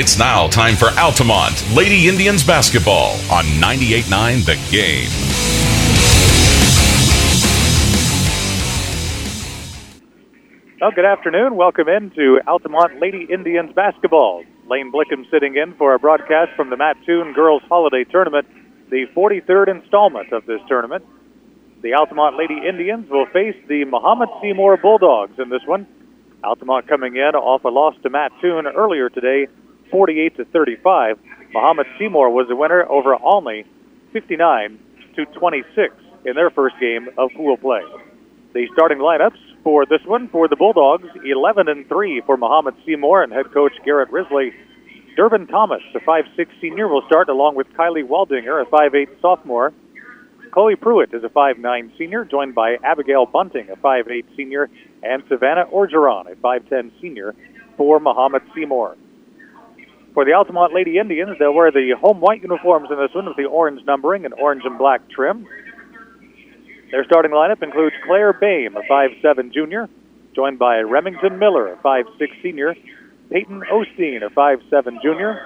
It's now time for Altamont Lady Indians basketball on 98.9 The Game. Well, good afternoon. Welcome in to Altamont Lady Indians basketball. Lane Blickham sitting in for a broadcast from the Mattoon Girls Holiday Tournament, the 43rd installment of this tournament. The Altamont Lady Indians will face the Mahomet Seymour Bulldogs in this one. Altamont coming in off a loss to Mattoon earlier today, 48 to 35. Mahomet Seymour was the winner over Olney, 59 to 26 in their first game of pool play. The starting lineups for this one for the Bulldogs 11 and 3 for Mahomet Seymour and head coach Garrett Risley. Durbin Thomas, a 5'6 senior, will start along with Kylie Waldinger, a 5'8 sophomore. Chloe Pruitt is a 5'9 senior, joined by Abigail Bunting, a 5'8 senior, and Savannah Orgeron, a 5'10 senior, for Mahomet Seymour. For the Altamont Lady Indians, they'll wear the home white uniforms in this one with the orange numbering and orange and black trim. Their starting lineup includes Claire Bame, a 5'7 junior, joined by Remington Miller, a 5'6 senior, Peyton Osteen, a 5'7 junior,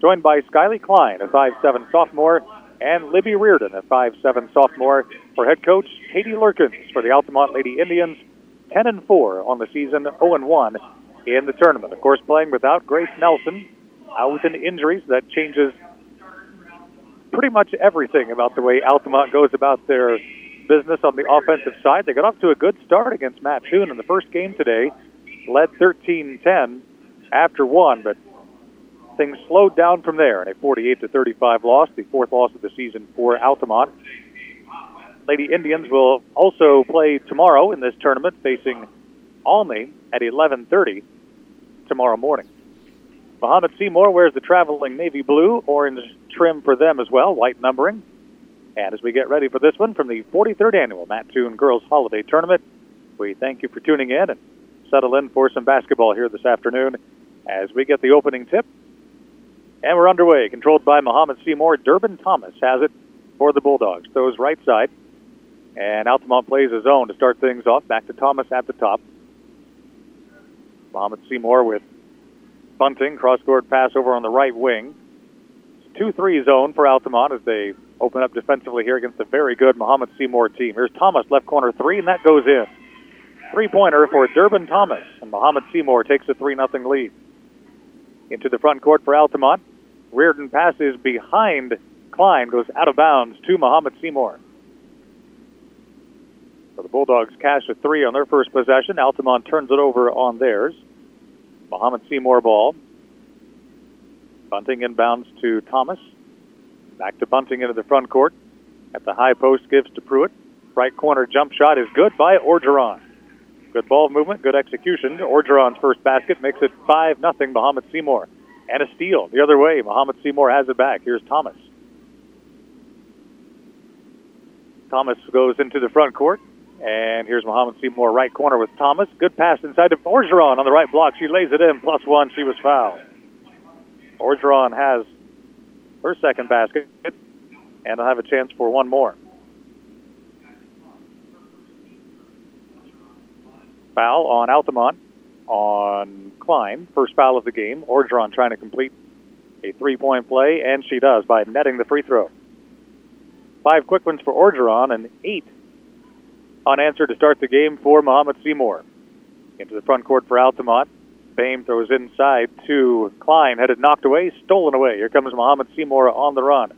joined by Skyly Klein, a 5'7 sophomore, and Libby Reardon, a 5'7 sophomore, for head coach Katie Lurkins for the Altamont Lady Indians, 10 and 4 on the season, 0 and 1 in the tournament. Of course, playing without Grace Nelson, out with an injury, so that changes pretty much everything about the way Altamont goes about their business on the offensive side. They got off to a good start against Mattoon in the first game today, led 13-10 after one, but things slowed down from there in a 48 to 35 loss, the fourth loss of the season for Altamont. Lady Indians will also play tomorrow in this tournament, facing Olney at 11:30 tomorrow morning. Mahomet Seymour wears the traveling navy blue, orange trim for them as well, white numbering. And as we get ready for this one from the 43rd annual Mattoon Girls Holiday Tournament, we thank you for tuning in and settle in for some basketball here this afternoon as we get the opening tip. And we're underway, controlled by Mahomet Seymour. Durbin Thomas has it for the Bulldogs. Throws right side. And Altamont plays his own to start things off. Back to Thomas at the top. Mahomet Seymour with Bunting, cross-court pass over on the right wing. 2-3 zone for Altamont as they open up defensively here against a very good Mahomet Seymour team. Here's Thomas, left corner three, and that goes in. Three-pointer for Durbin Thomas, and Mahomet Seymour takes a 3-0 lead. Into the front court for Altamont. Reardon passes behind Klein, goes out of bounds to Mahomet Seymour. So the Bulldogs cash a three on their first possession. Altamont turns it over on theirs. Mahomet Seymour ball. Bunting inbounds to Thomas. Back to Bunting into the front court. At the high post gives to Pruitt. Right corner jump shot is good by Orgeron. Good ball movement, good execution. Orgeron's first basket makes it 5 nothing. Mahomet Seymour. And a steal the other way. Mahomet Seymour has it back. Here's Thomas. Thomas goes into the front court. And here's Mahomet Seymour, right corner with Thomas. Good pass inside to Orgeron on the right block. She lays it in. Plus one. She was fouled. Orgeron has her second basket, and will have a chance for one more. Foul on Altamont on Klein. First foul of the game. Orgeron trying to complete a three-point play, and she does by netting the free throw. Five quick ones for Orgeron and eight unanswered to start the game for Mahomet Seymour. Into the front court for Altamont. Bame throws inside to Klein, headed knocked away, stolen away. Here comes Mahomet Seymour on the run.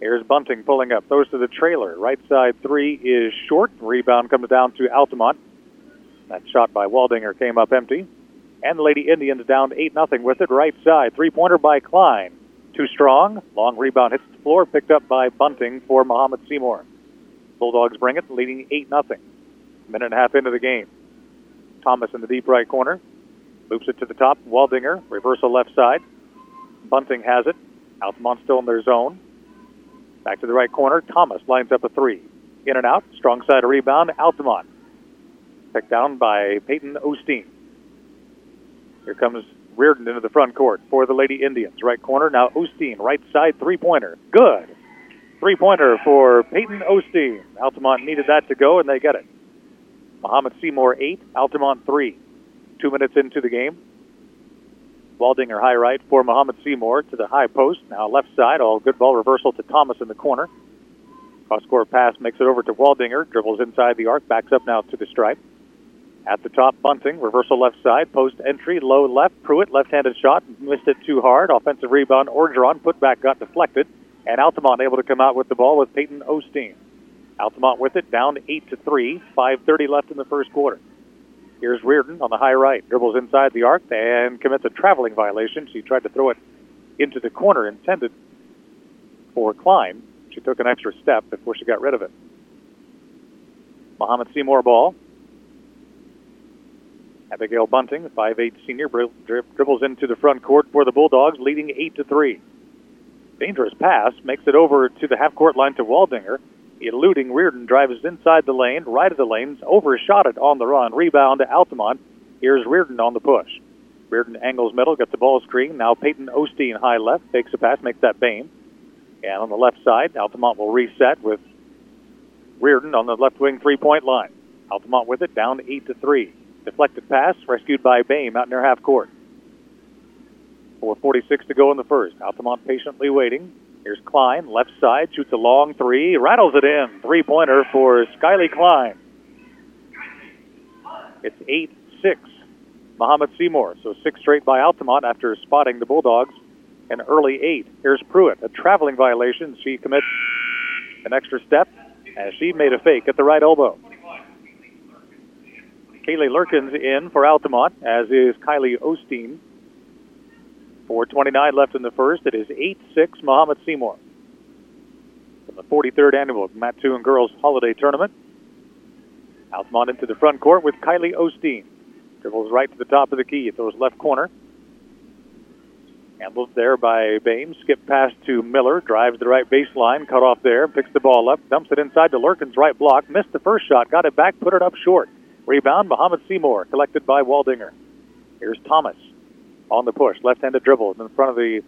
Here's Bunting pulling up, throws to the trailer. Right side three is short. Rebound comes down to Altamont. That shot by Waldinger came up empty. And the Lady Indians down 8 nothing with it. Right side, three pointer by Klein. Too strong. Long rebound hits the floor, picked up by Bunting for Mahomet Seymour. Bulldogs bring it, leading 8 0. Minute and a half into the game. Thomas in the deep right corner. Loops it to the top. Waldinger, reversal left side. Bunting has it. Altamont still in their zone. Back to the right corner. Thomas lines up a three. In and out. Strong side rebound. Altamont. Picked down by Peyton Osteen. Here comes Reardon into the front court for the Lady Indians. Right corner. Now Osteen. Right side three pointer. Good. Three pointer for Peyton Osteen. Altamont needed that to go, and they get it. Mahomet Seymour eight. Altamont three. Two minutes into the game. Waldinger high right for Mahomet Seymour to the high post. Now left side, all good ball reversal to Thomas in the corner. Cross court pass makes it over to Waldinger, dribbles inside the arc, backs up now to the stripe. At the top, Bunting, reversal left side, post entry, low left. Pruitt, left handed shot, missed it too hard. Offensive rebound, Orgeron, put back, got deflected. And Altamont able to come out with the ball with Peyton Osteen. Altamont with it, down 8 to 3, 5.30 left in the first quarter. Here's Reardon on the high right, dribbles inside the arc and commits a traveling violation. She tried to throw it into the corner intended for Klein. She took an extra step before she got rid of it. Mahomet Seymour ball. Abigail Bunting, the 5'8 senior, dribbles into the front court for the Bulldogs, leading 8 to 3. Dangerous pass makes it over to the half court line to Waldinger. Eluding Reardon drives inside the lane, right of the lanes, overshot it on the run. Rebound to Altamont. Here's Reardon on the push. Reardon angles middle, gets the ball screen. Now Peyton Osteen high left, fakes a pass, makes that Bame. And on the left side, Altamont will reset with Reardon on the left wing three point line. Altamont with it, down 8 to 3. Deflected pass, rescued by Bame out near half court. 4.46 to go in the first. Altamont patiently waiting. Here's Klein, left side, shoots a long three, rattles it in. Three pointer for Skyly Klein. It's 8 6. Mahomet Seymour. So six straight by Altamont after spotting the Bulldogs an early eight. Here's Pruitt, a traveling violation. She commits an extra step as she made a fake at the right elbow. Kaylee Lurkins in for Altamont, as is Kylie Osteen. 4.29 left in the first. It is 8 6 Mahomet Seymour. From the 43rd annual Mattoon Girls Holiday Tournament. Altamont into the front court with Kylie Osteen. Dribbles right to the top of the key. It Throws left corner. Handled there by Bame. Skip pass to Miller. Drives the right baseline. Cut off there. Picks the ball up. Dumps it inside to Lurkin's right block. Missed the first shot. Got it back. Put it up short. Rebound, Mahomet Seymour. Collected by Waldinger. Here's Thomas on the push. Left-handed dribble. In front of the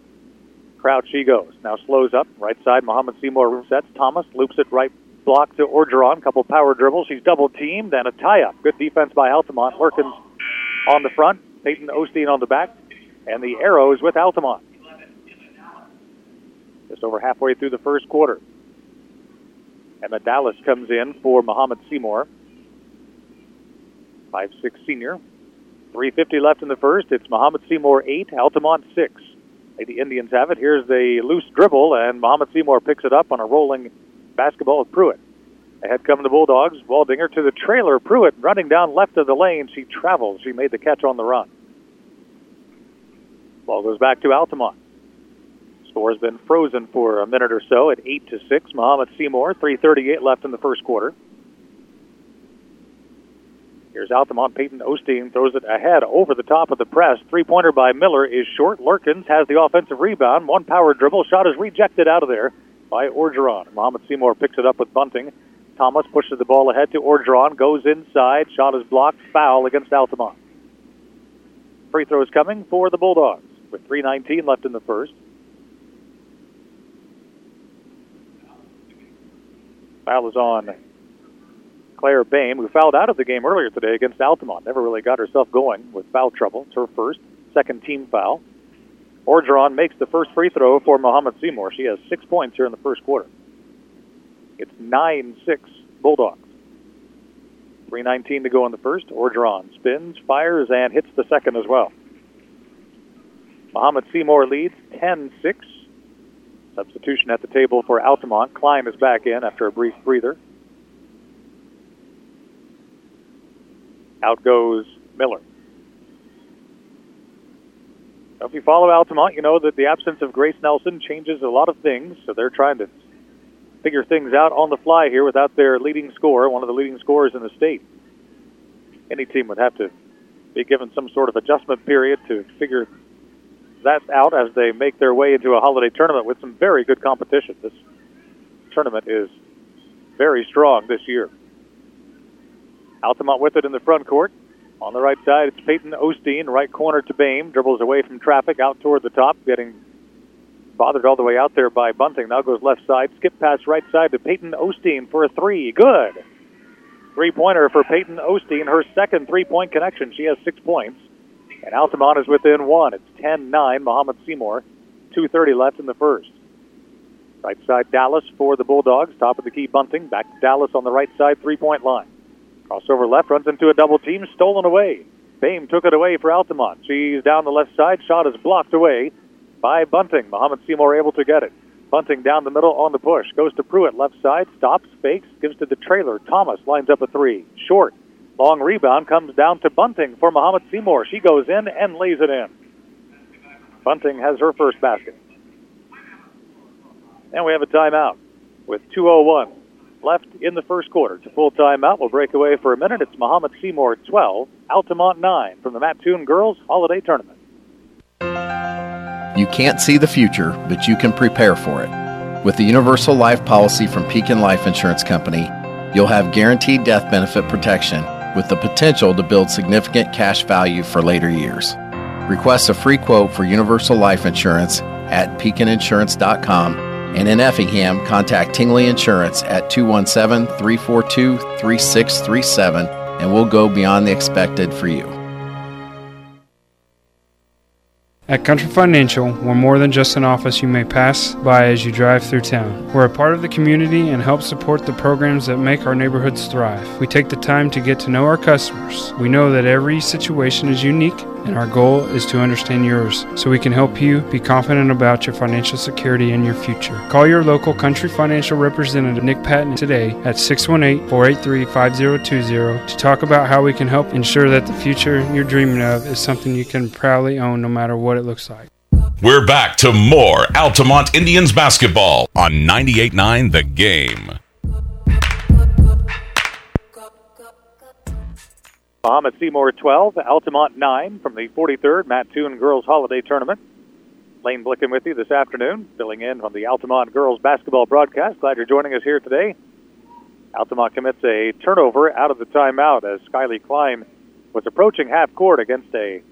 crowd she goes. Now slows up. Right side, Mahomet Seymour resets. Thomas loops it right block to Orgeron. Couple power dribbles. She's double teamed and a tie-up. Good defense by Altamont. Lurkins on the front. Peyton Osteen on the back. And the arrows with Altamont. Just over halfway through the first quarter. Emma Dallas comes in for Mahomet Seymour. Five-six senior. 350 left in the first. It's Mahomet Seymour 8, Altamont 6. The Indians have it. Here's the loose dribble, and Mahomet Seymour picks it up on a rolling basketball with Pruitt. Ahead come the Bulldogs. Waldinger to the trailer. Pruitt running down left of the lane. She travels. She made the catch on the run. Ball goes back to Altamont. Score has been frozen for a minute or so at 8 to 6. Mahomet Seymour, 338 left in the first quarter. Here's Altamont. Peyton Osteen throws it ahead over the top of the press. Three pointer by Miller is short. Lurkins has the offensive rebound. One power dribble. Shot is rejected out of there by Orgeron. Mahomet Seymour picks it up with Bunting. Thomas pushes the ball ahead to Orgeron. Goes inside. Shot is blocked. Foul against Altamont. Free throws coming for the Bulldogs with 3.19 left in the first. Foul is on Claire Bame, who fouled out of the game earlier today against Altamont. Never really got herself going with foul trouble. It's her first, second team foul. Orgeron makes the first free throw for Mahomet Seymour. She has six points here in the first quarter. It's 9 6 Bulldogs. 3.19 to go in the first. Orgeron spins, fires, and hits the second as well. Mahomet Seymour leads 10 6. Substitution at the table for Altamont. Klein is back in after a brief breather. Out goes Miller. If you follow Altamont, you know that the absence of Grace Nelson changes a lot of things. So they're trying to figure things out on the fly here without their leading scorer, one of the leading scorers in the state. Any team would have to be given some sort of adjustment period to figure that out as they make their way into a holiday tournament with some very good competition. This tournament is very strong this year. Altamont with it in the front court. On the right side, it's Peyton Osteen, right corner to Bame. Dribbles away from traffic, out toward the top, getting bothered all the way out there by Bunting. Now goes left side. Skip pass right side to Peyton Osteen for a three. Good. Three pointer for Peyton Osteen, her second three point connection. She has six points. And Altamont is within one. It's 10-9, Mahomet Seymour. 2.30 left in the first. Right side Dallas for the Bulldogs. Top of the key Bunting. Back to Dallas on the right side, three-point line. Crossover left, runs into a double team, stolen away. Bame took it away for Altamont. She's down the left side. Shot is blocked away by Bunting. Mahomet Seymour able to get it. Bunting down the middle on the push. Goes to Pruitt, left side, stops, fakes, gives to the trailer. Thomas lines up a three. Short. Long rebound comes down to Bunting for Mahomet Seymour. She goes in and lays it in. Bunting has her first basket. And we have a timeout with 2.01 left in the first quarter. A full timeout. We'll break away for a minute. It's Mahomet Seymour 12, Altamont 9 from the Mattoon Girls Holiday Tournament. You can't see the future, but you can prepare for it. With the Universal Life policy from Pekin Life Insurance Company, you'll have guaranteed death benefit protection with the potential to build significant cash value for later years. Request a free quote for Universal Life Insurance at pekininsurance.com and in Effingham, contact Tingley Insurance at 217 342 3637 and we'll go beyond the expected for you. At Country Financial, we're more than just an office you may pass by as you drive through town. We're a part of the community and help support the programs that make our neighborhoods thrive. We take the time to get to know our customers. We know that every situation is unique, and our goal is to understand yours so we can help you be confident about your financial security and your future. Call your local Country Financial representative, Nick Patton, today at 618 483 5020 to talk about how we can help ensure that the future you're dreaming of is something you can proudly own no matter what it looks like. We're back to more Altamont Indians basketball on 98.9 The Game. Mahomet Seymour 12, Altamont 9 from the 43rd Mattoon Girls Holiday Tournament. Lane Blicken with you this afternoon, filling in on the Altamont Girls Basketball broadcast. Glad you're joining us here today. Altamont commits a turnover out of the timeout as Skyly Klein was approaching half court against a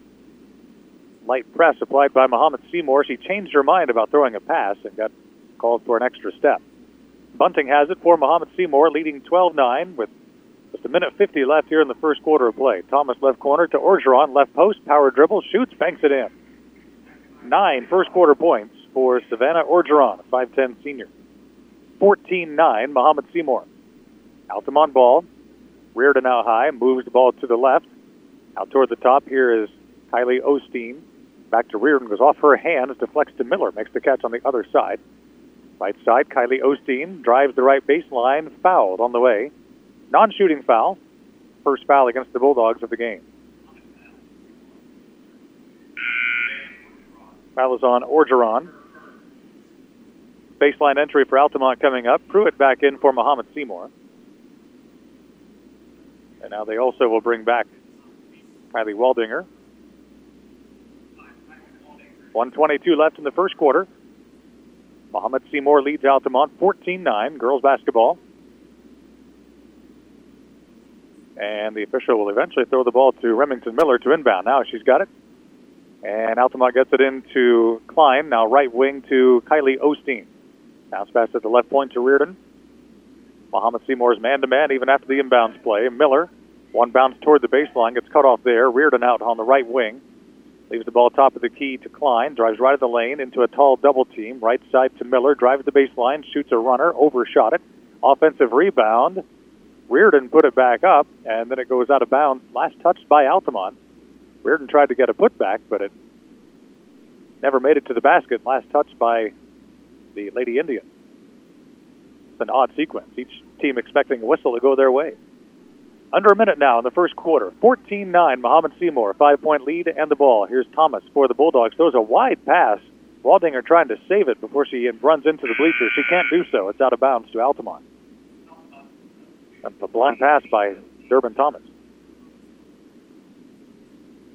light press applied by Mahomet Seymour. She changed her mind about throwing a pass and got called for an extra step. Bunting has it for Mahomet Seymour, leading 12 9 with just a minute 50 left here in the first quarter of play. Thomas left corner to Orgeron, left post, power dribble, shoots, banks it in. Nine first quarter points for Savannah Orgeron, a 5'10 senior. 14 9, Mahomet Seymour. Altamont ball. Reardon out high, moves the ball to the left. Out toward the top, here is Kylie Osteen. Back to Reardon, goes off her hands, deflects to Miller, makes the catch on the other side. Right side, Kylie Osteen drives the right baseline, fouled on the way. Non shooting foul. First foul against the Bulldogs of the game. Foul is on Orgeron. Baseline entry for Altamont coming up. Pruitt back in for Mahomet Seymour. And now they also will bring back Kylie Waldinger. 122 left in the first quarter. Mahomet Seymour leads Altamont 14-9, girls basketball. And the official will eventually throw the ball to Remington Miller to inbound. Now she's got it. And Altamont gets it into Klein. Now right wing to Kylie Osteen. Bounce pass at the left point to Reardon. Mahomet Seymour's man to man even after the inbounds play. Miller, one bounce toward the baseline, gets cut off there. Reardon out on the right wing. Leaves the ball top of the key to Klein. Drives right of the lane into a tall double team. Right side to Miller. Drives the baseline. Shoots a runner. Overshot it. Offensive rebound. Reardon put it back up, and then it goes out of bounds. Last touched by Altamont. Reardon tried to get a putback, but it never made it to the basket. Last touched by the Lady Indians. It's an odd sequence. Each team expecting a whistle to go their way. Under a minute now in the first quarter. 14 9, Mahomet Seymour, five point lead and the ball. Here's Thomas for the Bulldogs. Throws a wide pass. Waldinger trying to save it before she runs into the bleachers. She can't do so. It's out of bounds to Altamont. A blind pass by Durbin Thomas.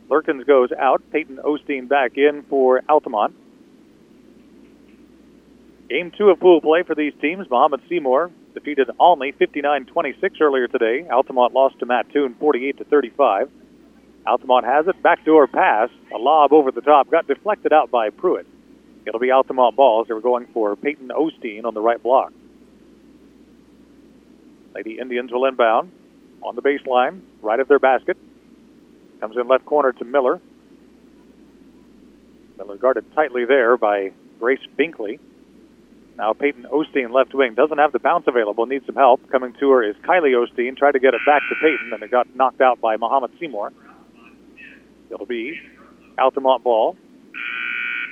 Lurkins goes out. Peyton Osteen back in for Altamont. Game two of pool play for these teams. Mahomet Seymour defeated Olney 59-26 earlier today. Altamont lost to Mattoon 48 to 35. Altamont has it. Backdoor pass. A lob over the top. Got deflected out by Pruitt. It'll be Altamont balls. They were going for Peyton Osteen on the right block. Lady Indians will inbound on the baseline, right of their basket. Comes in left corner to Miller. Miller guarded tightly there by Grace Binkley. Now Peyton Osteen, left wing, doesn't have the bounce available, needs some help. Coming to her is Kylie Osteen. Tried to get it back to Peyton, and it got knocked out by Mahomet Seymour. It'll be Altamont ball.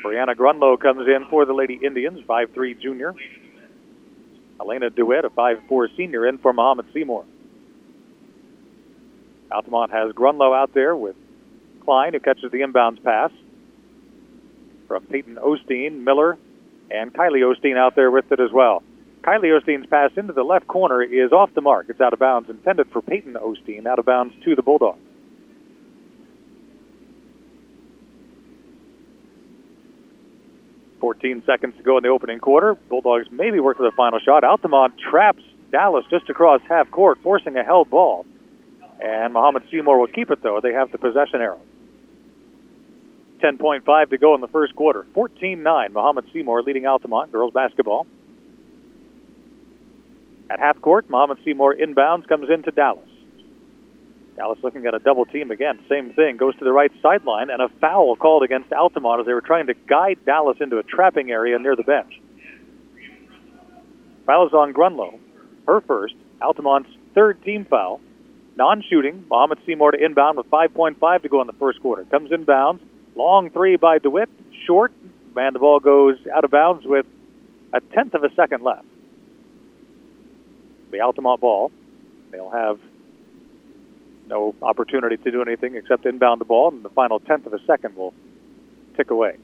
Brianna Grunlow comes in for the Lady Indians, 5'3 junior. Elena DeWitt, a 5'4 senior, in for Mahomet Seymour. Altamont has Grunlow out there with Klein, who catches the inbounds pass from Peyton Osteen, Miller, and Kylie Osteen out there with it as well. Kylie Osteen's pass into the left corner is off the mark. It's out of bounds, intended for Peyton Osteen, out of bounds to the Bulldogs. 14 seconds to go in the opening quarter. Bulldogs maybe work for the final shot. Altamont traps Dallas just across half court, forcing a held ball. And Mahomet Seymour will keep it, though. They have the possession arrow. 10.5 to go in the first quarter. 14 9. Mahomet Seymour leading Altamont girls basketball. At half court, Mahomet Seymour inbounds, comes into Dallas. Dallas looking at a double team again. Same thing. Goes to the right sideline, and a foul called against Altamont as they were trying to guide Dallas into a trapping area near the bench. Foul on Grunlow. Her first. Altamont's third team foul. Non shooting. Mahomet Seymour to inbound with 5.5 to go in the first quarter. Comes inbounds. Long three by DeWitt. Short. And the ball goes out of bounds with a tenth of a second left. The Altamont ball. They'll have no opportunity to do anything except inbound the ball, and the final tenth of a second will tick away.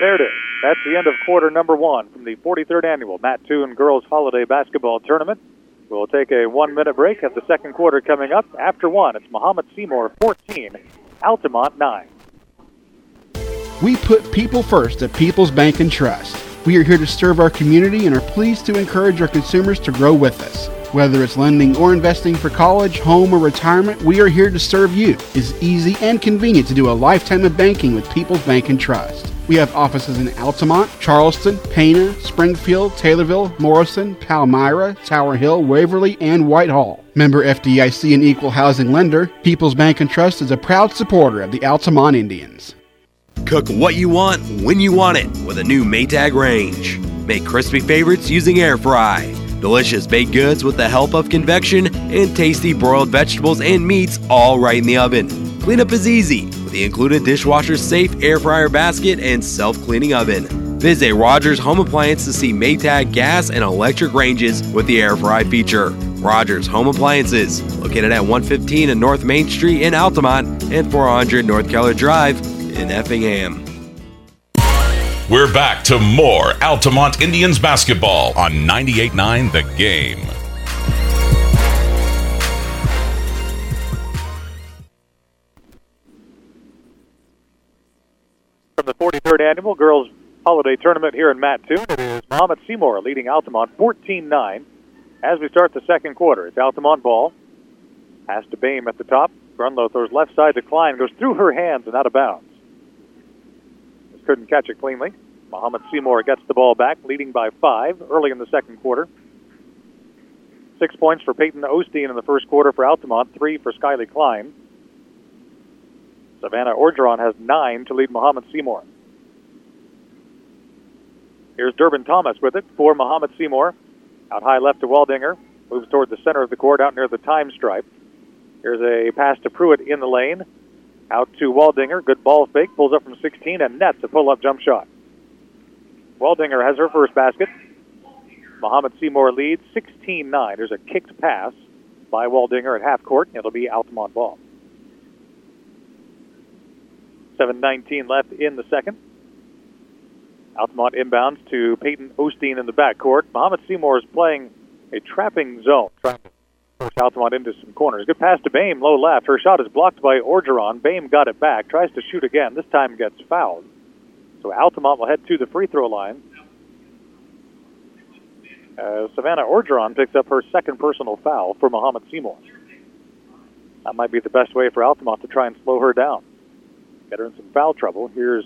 There it is. That's the end of quarter number one from the 43rd annual Mattoon Girls Holiday Basketball Tournament. We'll take a one minute break. Have the second quarter coming up. After one, it's Mahomet Seymour 14, Altamont 9. We put people first at People's Bank and Trust. We are here to serve our community and are pleased to encourage our consumers to grow with us. Whether it's lending or investing for college, home, or retirement, we are here to serve you. It's easy and convenient to do a lifetime of banking with People's Bank and Trust. We have offices in Altamont, Charleston, Pana, Springfield, Taylorville, Morrison, Palmyra, Tower Hill, Waverly, and Whitehall. Member FDIC and equal housing lender, People's Bank and Trust is a proud supporter of the Altamont Indians. Cook what you want when you want it with a new Maytag range. Make crispy favorites using air fry. Delicious baked goods with the help of convection and tasty broiled vegetables and meats all right in the oven. Cleanup is easy with the included dishwasher safe air fryer basket and self cleaning oven. Visit Rogers Home Appliance to see Maytag gas and electric ranges with the air fry feature. Rogers Home Appliances, located at 115 and North Main Street in Altamont and 400 North Keller Drive in Effingham. We're back to more Altamont Indians basketball on 98.9 The Game. From the 43rd Annual Girls Holiday Tournament here in Mattoon, it is Mahomet Seymour leading Altamont 14 9 as we start the second quarter. It's Altamont ball. Pass to Bame at the top. Grunlow throws left side to Klein, goes through her hands and out of bounds. Couldn't catch it cleanly. Mahomet Seymour gets the ball back, leading by five early in the second quarter. Six points for Peyton Osteen in the first quarter for Altamont, three for Skyly Klein. Savannah Orgeron has nine to lead Mahomet Seymour. Here's Durbin Thomas with it for Mahomet Seymour. Out high left to Waldinger. Moves toward the center of the court out near the time stripe. Here's a pass to Pruitt in the lane. Out to Waldinger. Good ball fake. Pulls up from 16 and nets a pull up jump shot. Waldinger has her first basket. Mahomet Seymour leads 16 9. There's a kicked pass by Waldinger at half court. It'll be Altamont ball. 7.19 left in the second. Altamont inbounds to Peyton Osteen in the backcourt. Mahomet Seymour is playing a trapping zone, to Altamont into some corners. Good pass to Bame, low left. Her shot is blocked by Orgeron. Bame got it back, tries to shoot again. This time gets fouled. So Altamont will head to the free throw line. Uh, Savannah Orgeron picks up her second personal foul for Mahomet Seymour. That might be the best way for Altamont to try and slow her down. Get her in some foul trouble. Here's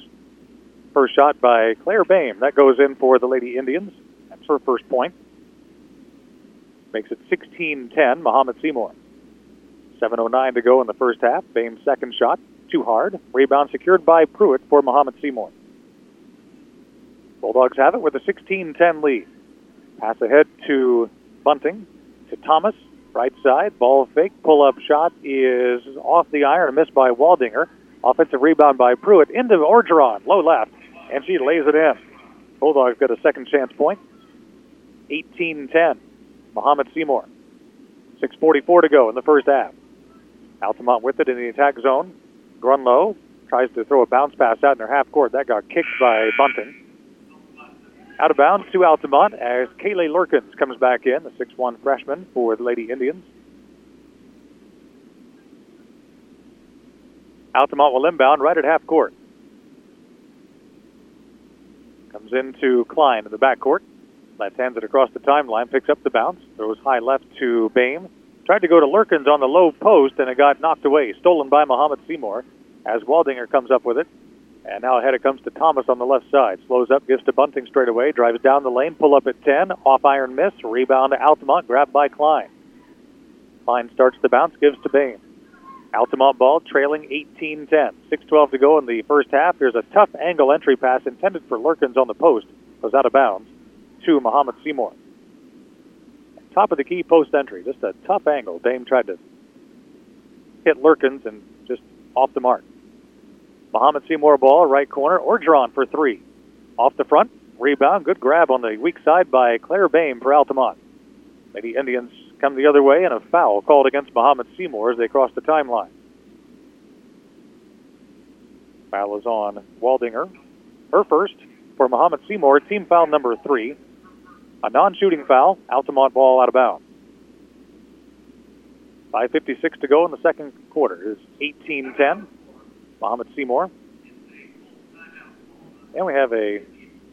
first shot by Claire Bame. That goes in for the Lady Indians. That's her first point. Makes it 16 10, Mahomet Seymour. 7.09 to go in the first half. Bame's second shot, too hard. Rebound secured by Pruitt for Mahomet Seymour. Bulldogs have it with a 16-10 lead. Pass ahead to Bunting, to Thomas, right side, ball fake, pull-up shot is off the iron, missed by Waldinger. Offensive rebound by Pruitt into Orgeron, low left, and she lays it in. Bulldogs got a second chance point. 18-10. Mahomet Seymour. 6.44 to go in the first half. Altamont with it in the attack zone. Grunlow tries to throw a bounce pass out in their half court. That got kicked by Bunting. Out of bounds to Altamont as Kaylee Lurkins comes back in, the 6'1 freshman for the Lady Indians. Altamont will inbound right at half court. Comes into Klein in the backcourt. Left hands it across the timeline, picks up the bounce, throws high left to Bame. Tried to go to Lurkins on the low post, and it got knocked away, stolen by Mahomet Seymour as Waldinger comes up with it. And now ahead it comes to Thomas on the left side. Slows up, gives to Bunting straight away, drives down the lane, pull up at 10, off iron miss, rebound to Altamont, grabbed by Klein. Klein starts the bounce, gives to Bame. Altamont ball trailing 18 10. 6 12 to go in the first half. There's a tough angle entry pass intended for Lurkins on the post. Was out of bounds to Mahomet Seymour. Top of the key post entry. Just a tough angle. Bame tried to hit Lurkins and just off the mark. Mahomet Seymour ball, right corner, Orgeron for three. Off the front, rebound, good grab on the weak side by Claire Bame for Altamont. Lady Indians come the other way and a foul called against Mahomet Seymour as they cross the timeline. Foul is on Waldinger. Her first for Mahomet Seymour, team foul number three. A non-shooting foul, Altamont ball out of bounds. 5.56 to go in the second quarter. It is 18-10. Mahomet Seymour. And we have a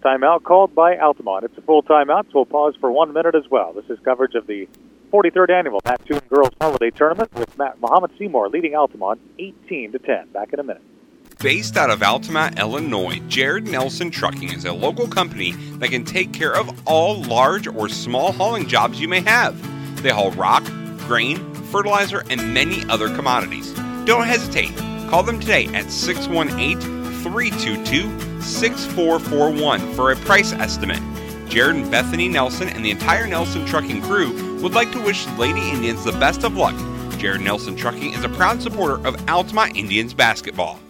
timeout called by Altamont. It's a full timeout, so we'll pause for one minute as well. This is coverage of the 43rd annual Mattoon Girls Holiday Tournament with Matt Mahomet Seymour leading Altamont 18 to 10. Back in a minute. Based out of Altamont, Illinois, Jared Nelson Trucking is a local company that can take care of all large or small hauling jobs you may have. They haul rock, grain, fertilizer, and many other commodities. Don't hesitate. Call them today at 618 322 6441 for a price estimate. Jared and Bethany Nelson and the entire Nelson Trucking crew would like to wish Lady Indians the best of luck. Jared Nelson Trucking is a proud supporter of Altamont Indians basketball.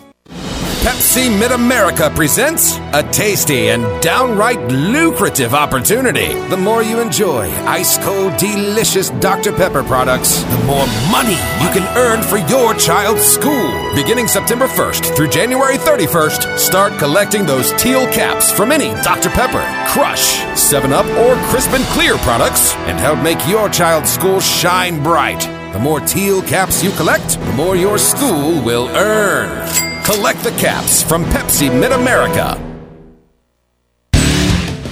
Pepsi Mid America presents a tasty and downright lucrative opportunity. The more you enjoy ice cold, delicious Dr. Pepper products, the more money you can earn for your child's school. Beginning September 1st through January 31st, start collecting those teal caps from any Dr. Pepper, Crush, 7 Up, or Crisp and Clear products and help make your child's school shine bright. The more teal caps you collect, the more your school will earn. Collect the caps from Pepsi Mid America.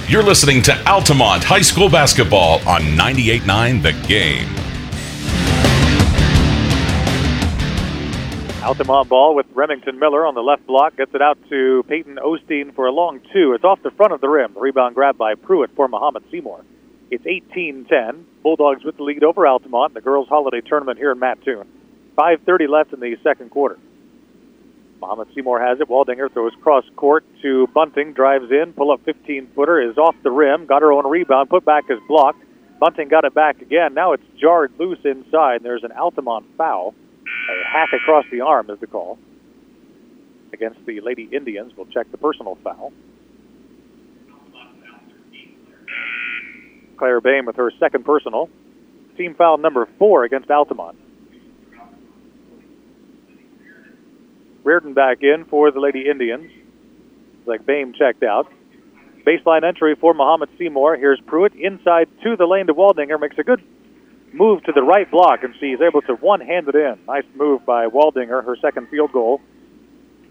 You're listening to Altamont High School Basketball on 98.9 The Game. Altamont ball with Remington Miller on the left block. Gets it out to Peyton Osteen for a long two. It's off the front of the rim. The rebound grabbed by Pruitt for Mahomet Seymour. It's 18-10. Bulldogs with the lead over Altamont in the girls' holiday tournament here in Mattoon. 5.30 left in the second quarter. Mahomet Seymour has it. Waldinger throws cross court to Bunting, drives in, pull up 15 footer, is off the rim, got her own rebound, put back is blocked. Bunting got it back again. Now it's jarred loose inside, there's an Altamont foul. A hack across the arm is the call against the Lady Indians. We'll check the personal foul. Claire Bame with her second personal. Team foul number four against Altamont. Reardon back in for the Lady Indians. Like Bame checked out. Baseline entry for Mahomet Seymour. Here's Pruitt inside to the lane to Waldinger. Makes a good move to the right block, and she's able to one-hand it in. Nice move by Waldinger, her second field goal.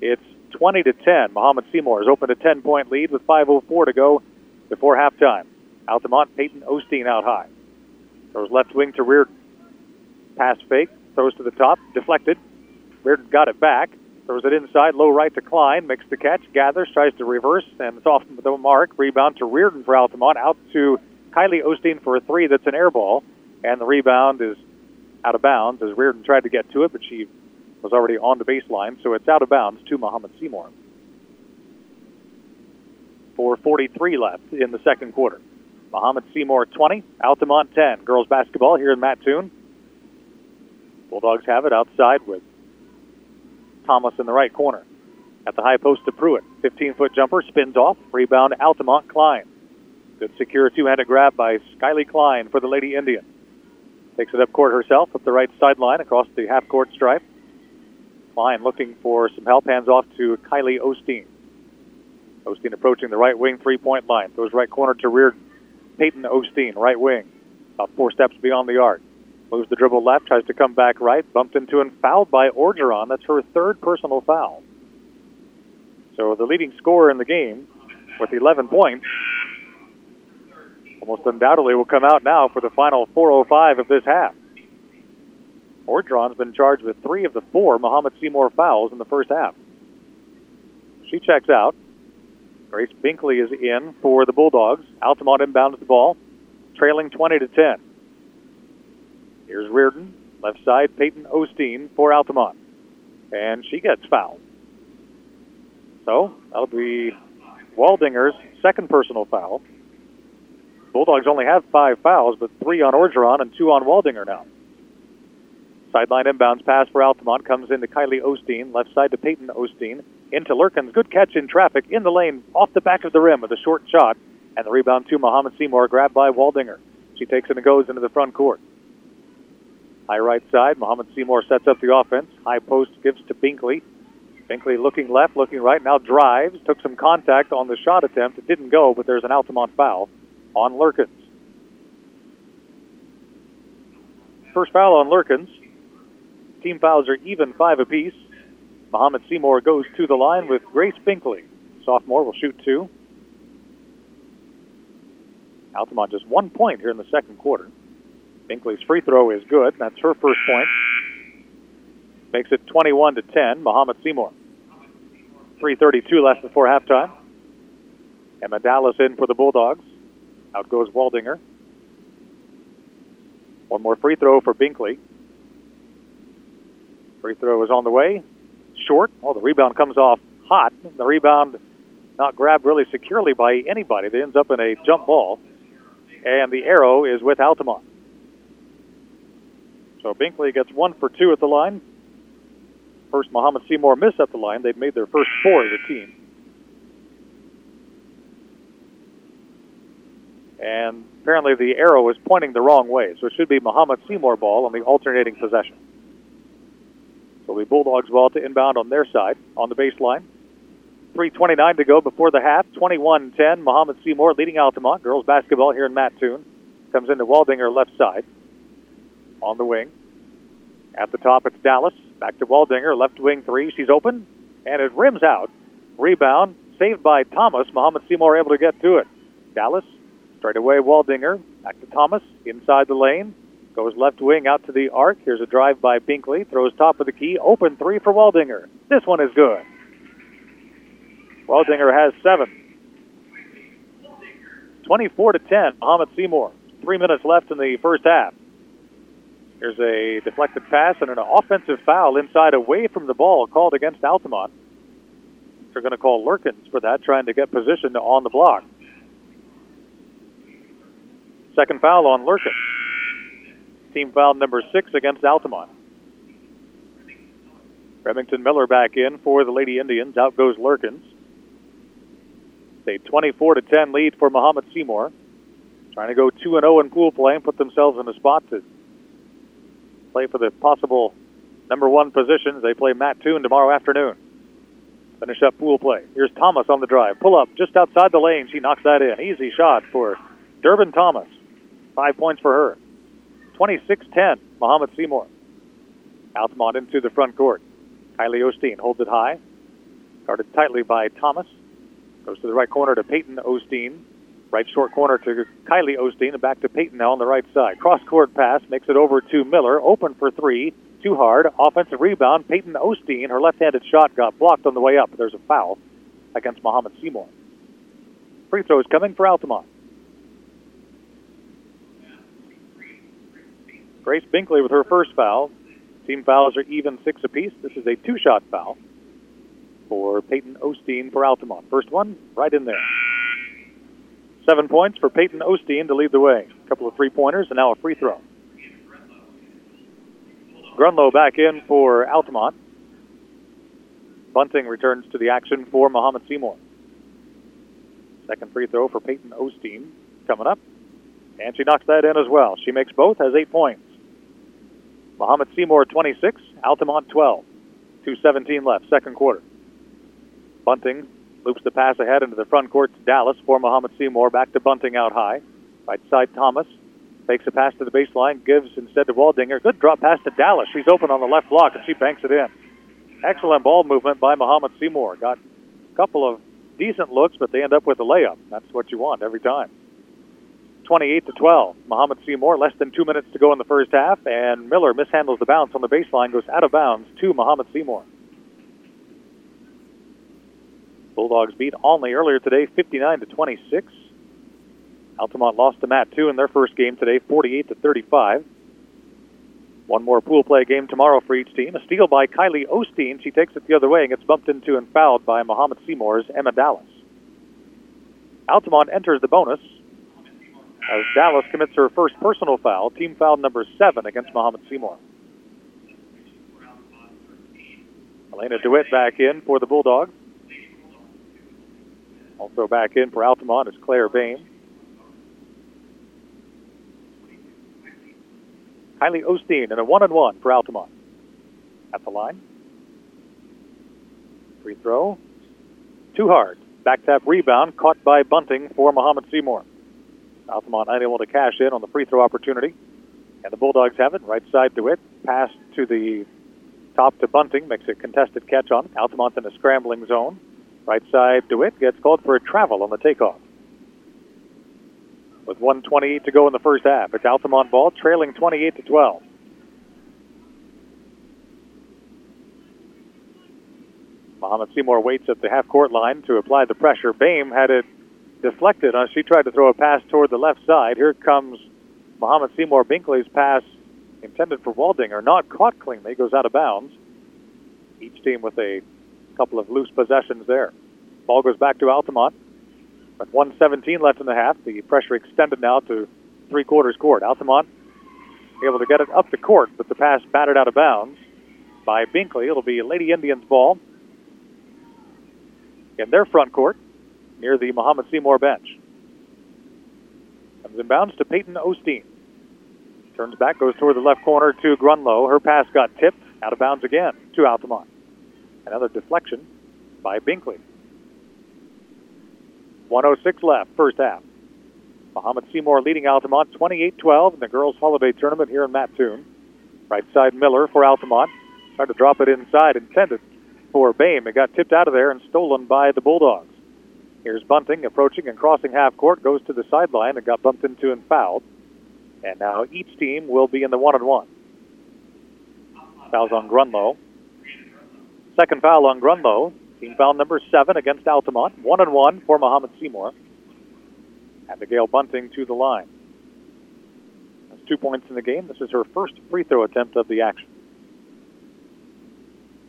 It's 20 to 10. Mahomet Seymour has opened a 10-point lead with 5:04 to go before halftime. Altamont, Peyton Osteen out high. Throws left wing to Reardon. Pass fake, throws to the top, deflected. Reardon got it back. Throws it inside, low right to Klein, makes the catch, gathers, tries to reverse, and it's off the mark. Rebound to Reardon for Altamont, out to Kylie Osteen for a three that's an air ball, and the rebound is out of bounds as Reardon tried to get to it, but she was already on the baseline, so it's out of bounds to Mahomet Seymour. 4.43 left in the second quarter. Mahomet Seymour 20, Altamont 10. Girls basketball here in Mattoon. Bulldogs have it outside with Thomas in the right corner. At the high post to Pruitt. 15 foot jumper, spins off. Rebound, Altamont Klein. Good secure two handed grab by Skyly Klein for the Lady Indian. Takes it up court herself, up the right sideline, across the half court stripe. Klein looking for some help, hands off to Kylie Osteen. Osteen approaching the right wing three point line. Goes right corner to Reardon. Peyton Osteen, right wing. About four steps beyond the arc. Moves the dribble left, tries to come back right, bumped into and fouled by Orgeron. That's her third personal foul. So the leading scorer in the game with 11 points almost undoubtedly will come out now for the final 405 of this half. Orgeron's been charged with three of the four Mahomet Seymour fouls in the first half. She checks out. Grace Binkley is in for the Bulldogs. Altamont inbounds the ball, trailing 20 to 10. Here's Reardon, left side, Peyton Osteen for Altamont. And she gets fouled. So that'll be Waldinger's second personal foul. Bulldogs only have five fouls, but three on Orgeron and two on Waldinger now. Sideline inbounds pass for Altamont comes into Kylie Osteen, left side to Peyton Osteen, into Lurkins. Good catch in traffic, in the lane, off the back of the rim with a short shot, and the rebound to Mahomet Seymour, grabbed by Waldinger. She takes it and goes into the front court. High right side, Mahomet Seymour sets up the offense. High post gives to Binkley. Binkley looking left, looking right, now drives, took some contact on the shot attempt. It didn't go, but there's an Altamont foul on Lurkins. First foul on Lurkins. Team fouls are even five apiece. Mahomet Seymour goes to the line with Grace Binkley. Sophomore will shoot two. Altamont just one point here in the second quarter. Binkley's free throw is good. That's her first point. Makes it 21 to 10. Mahomet Seymour. 3:32 left before halftime. Emma Dallas in for the Bulldogs. Out goes Waldinger. One more free throw for Binkley. Free throw is on the way. Short. Oh, the rebound comes off hot. The rebound not grabbed really securely by anybody. It ends up in a jump ball. And the arrow is with Altamont. So Binkley gets one for two at the line. First, Mahomet Seymour missed at the line. They've made their first four as a team. And apparently the arrow is pointing the wrong way, so it should be Mahomet Seymour ball on the alternating possession. So the Bulldogs ball to inbound on their side on the baseline. 3.29 to go before the half. 21 10. Mahomet Seymour leading Altamont. Girls basketball here in Mattoon. Comes into Waldinger left side on the wing. At the top, it's Dallas. Back to Waldinger, left wing three. She's open, and it rims out. Rebound, saved by Thomas. Mahomet Seymour able to get to it. Dallas, straight away, Waldinger. Back to Thomas, inside the lane. Goes left wing out to the arc. Here's a drive by Binkley. Throws top of the key. Open three for Waldinger. This one is good. Waldinger has seven. 24 to 10. Mahomet Seymour. Three minutes left in the first half. There's a deflected pass and an offensive foul inside away from the ball called against Altamont. They're going to call Lurkins for that, trying to get position on the block. Second foul on Lurkins. Team foul number six against Altamont. Remington Miller back in for the Lady Indians. Out goes Lurkins. A 24 to 10 lead for Mahomet Seymour. Trying to go 2 and 0 in pool play and put themselves in a spot to play for the possible number one positions. They play Mattoon tomorrow afternoon. Finish up pool play. Here's Thomas on the drive. Pull up just outside the lane. She knocks that in. Easy shot for Durbin Thomas. Five points for her. 26 10, Mahomet Seymour. Altamont into the front court. Kylie Osteen holds it high. Guarded tightly by Thomas. Goes to the right corner to Peyton Osteen. Right short corner to Kylie Osteen and back to Peyton now on the right side. Cross court pass makes it over to Miller. Open for three. Too hard. Offensive rebound. Peyton Osteen. Her left handed shot got blocked on the way up. There's a foul against Mahomet Seymour. Free throws coming for Altamont. Grace Binkley with her first foul. Team fouls are even six apiece. This is a two-shot foul for Peyton Osteen for Altamont. First one, right in there. Seven points for Peyton Osteen to lead the way. A couple of three-pointers and now a free throw. Grunlow back in for Altamont. Bunting returns to the action for Mahomet Seymour. Second free throw for Peyton Osteen coming up. And she knocks that in as well. She makes both, has eight points. Mahomet Seymour 26, Altamont 12. 2.17 left, second quarter. Bunting loops the pass ahead into the front court to Dallas for Mahomet Seymour. Back to Bunting out high. Right side Thomas. takes a pass to the baseline, gives instead to Waldinger. Good drop pass to Dallas. She's open on the left block and she banks it in. Excellent ball movement by Mahomet Seymour. Got a couple of decent looks, but they end up with a layup. That's what you want every time. 28 to 12. Mahomet Seymour, less than two minutes to go in the first half, and Miller mishandles the bounce on the baseline, goes out of bounds to Mahomet Seymour. Bulldogs beat Olney earlier today, 59 to 26. Altamont lost to Mattoon in their first game today, 48 to 35. One more pool play game tomorrow for each team. A steal by Kylie Osteen. She takes it the other way and gets bumped into and fouled by Mahomet Seymour's Emma Dallas. Altamont enters the bonus as Dallas commits her first personal foul, team foul number seven against Mahomet Seymour. Elena DeWitt back in for the Bulldogs. Also back in for Altamont is Claire Bame. Kylie Osteen and a one and one for Altamont. At the line. Free throw. Too hard. Back tap rebound caught by Bunting for Mahomet Seymour. Altamont unable to cash in on the free throw opportunity. And the Bulldogs have it. Right side to it. Pass to the top to Bunting. Makes a contested catch on. Altamont in a scrambling zone. Right side DeWitt gets called for a travel on the takeoff. With 128 to go in the first half. It's Altamont ball trailing 28 to 12. Mahomet Seymour waits at the half court line to apply the pressure. Bame had it deflected. Uh, she tried to throw a pass toward the left side. Here comes Mahomet Seymour Binkley's pass intended for Waldinger, not caught cleanly, goes out of bounds. Each team with a couple of loose possessions there. Ball goes back to Altamont. But 117 left in the half. The pressure extended now to three quarters court. Altamont able to get it up the court, but the pass batted out of bounds by Binkley. It'll be Lady Indians ball in their front court near the Mahomet Seymour bench. Comes in bounds to Peyton Osteen. Turns back, goes toward the left corner to Grunlow. Her pass got tipped out of bounds again to Altamont. Another deflection by Binkley. 106 left, first half. Mahomet Seymour leading Altamont 28-12 in the girls' holiday tournament here in Mattoon. Right side Miller for Altamont. Tried to drop it inside, intended for Bame. It got tipped out of there and stolen by the Bulldogs. Here's Bunting approaching and crossing half court, goes to the sideline and got bumped into and fouled. And now each team will be in the one and one. Fouls on Grunlow. Second foul on Grunlow. Team foul number seven against Altamont. One and one for Mahomet Seymour. Abigail Bunting to the line. That's two points in the game. This is her first free throw attempt of the action.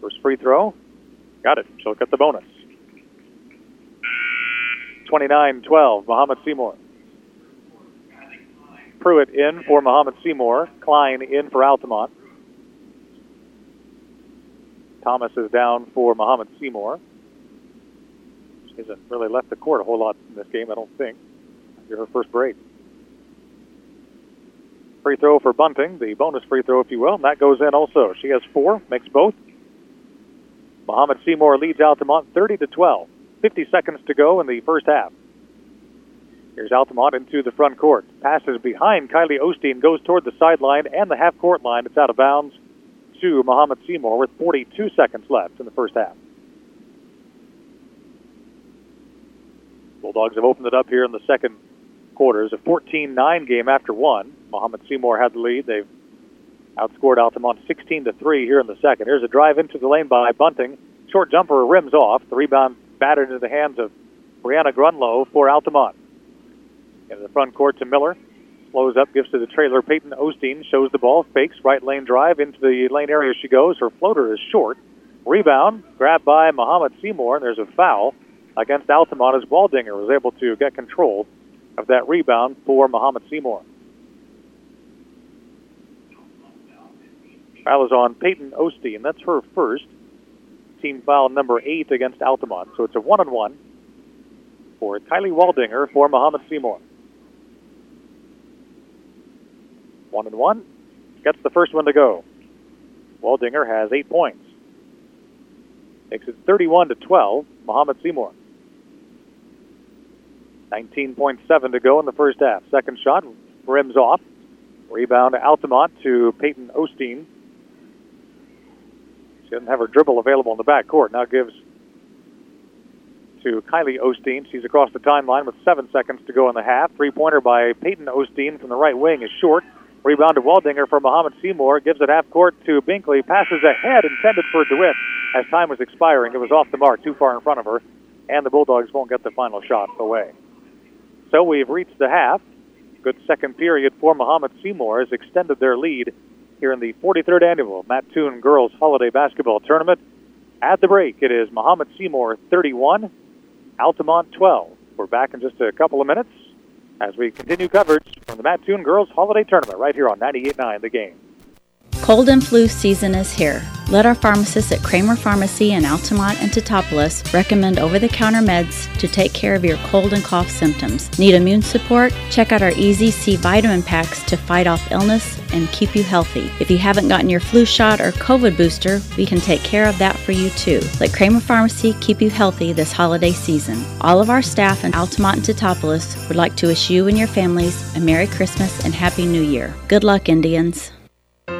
First free throw. Got it. She'll get the bonus. 29 12, Mahomet Seymour. Pruitt in for Mahomet Seymour. Klein in for Altamont. Thomas is down for Mahomet Seymour. She hasn't really left the court a whole lot in this game, I don't think. After her first break. Free throw for Bunting, the bonus free throw, if you will. And that goes in also. She has four, makes both. Mahomet Seymour leads Altamont 30 to 12. 50 seconds to go in the first half. Here's Altamont into the front court. Passes behind Kylie Osteen, goes toward the sideline and the half court line. It's out of bounds to Mahomet Seymour with 42 seconds left in the first half. Bulldogs have opened it up here in the second quarter. It's a 14-9 game after one. Mahomet Seymour had the lead. They've outscored Altamont 16 to 3 here in the second. Here's a drive into the lane by Bunting. Short jumper rims off. The rebound battered into the hands of Brianna Grunlow for Altamont. In the front court to Miller. Slows up, gives to the trailer. Peyton Osteen shows the ball, fakes, right lane drive into the lane area she goes. Her floater is short. Rebound, grabbed by Mahomet Seymour, and there's a foul against Altamont as Waldinger was able to get control of that rebound for Mahomet Seymour. Foul is on Peyton Osteen. That's her first. Team foul number eight against Altamont. So it's a one on one for Kylie Waldinger for Mahomet Seymour. One and one. Gets the first one to go. Waldinger has eight points. Makes it 31 to 12. Mahomet Seymour. 19.7 to go in the first half. Second shot rims off. Rebound to Altamont to Peyton Osteen. She doesn't have her dribble available in the back court. Now gives to Kylie Osteen. She's across the timeline with seven seconds to go in the half. Three pointer by Peyton Osteen from the right wing is short. Rebound to Waldinger for Mahomet Seymour. Gives it half court to Binkley. Passes ahead, intended for DeWitt. As time was expiring, it was off the mark, too far in front of her, and the Bulldogs won't get the final shot away. So we've reached the half. Good second period for Mahomet Seymour has extended their lead here in the 43rd annual Mattoon Girls Holiday Basketball Tournament. At the break, it is Mahomet Seymour 31, Altamont 12. We're back in just a couple of minutes as we continue coverage from the Mattoon Girls Holiday Tournament right here on 98.9 The Game. Cold and flu season is here. Let our pharmacists at Kramer Pharmacy in Altamont and Teutopolis recommend over the counter meds to take care of your cold and cough symptoms. Need immune support? Check out our Easy C vitamin packs to fight off illness and keep you healthy. If you haven't gotten your flu shot or COVID booster, we can take care of that for you too. Let Kramer Pharmacy keep you healthy this holiday season. All of our staff in Altamont and Teutopolis would like to wish you and your families a Merry Christmas and Happy New Year. Good luck, Indians.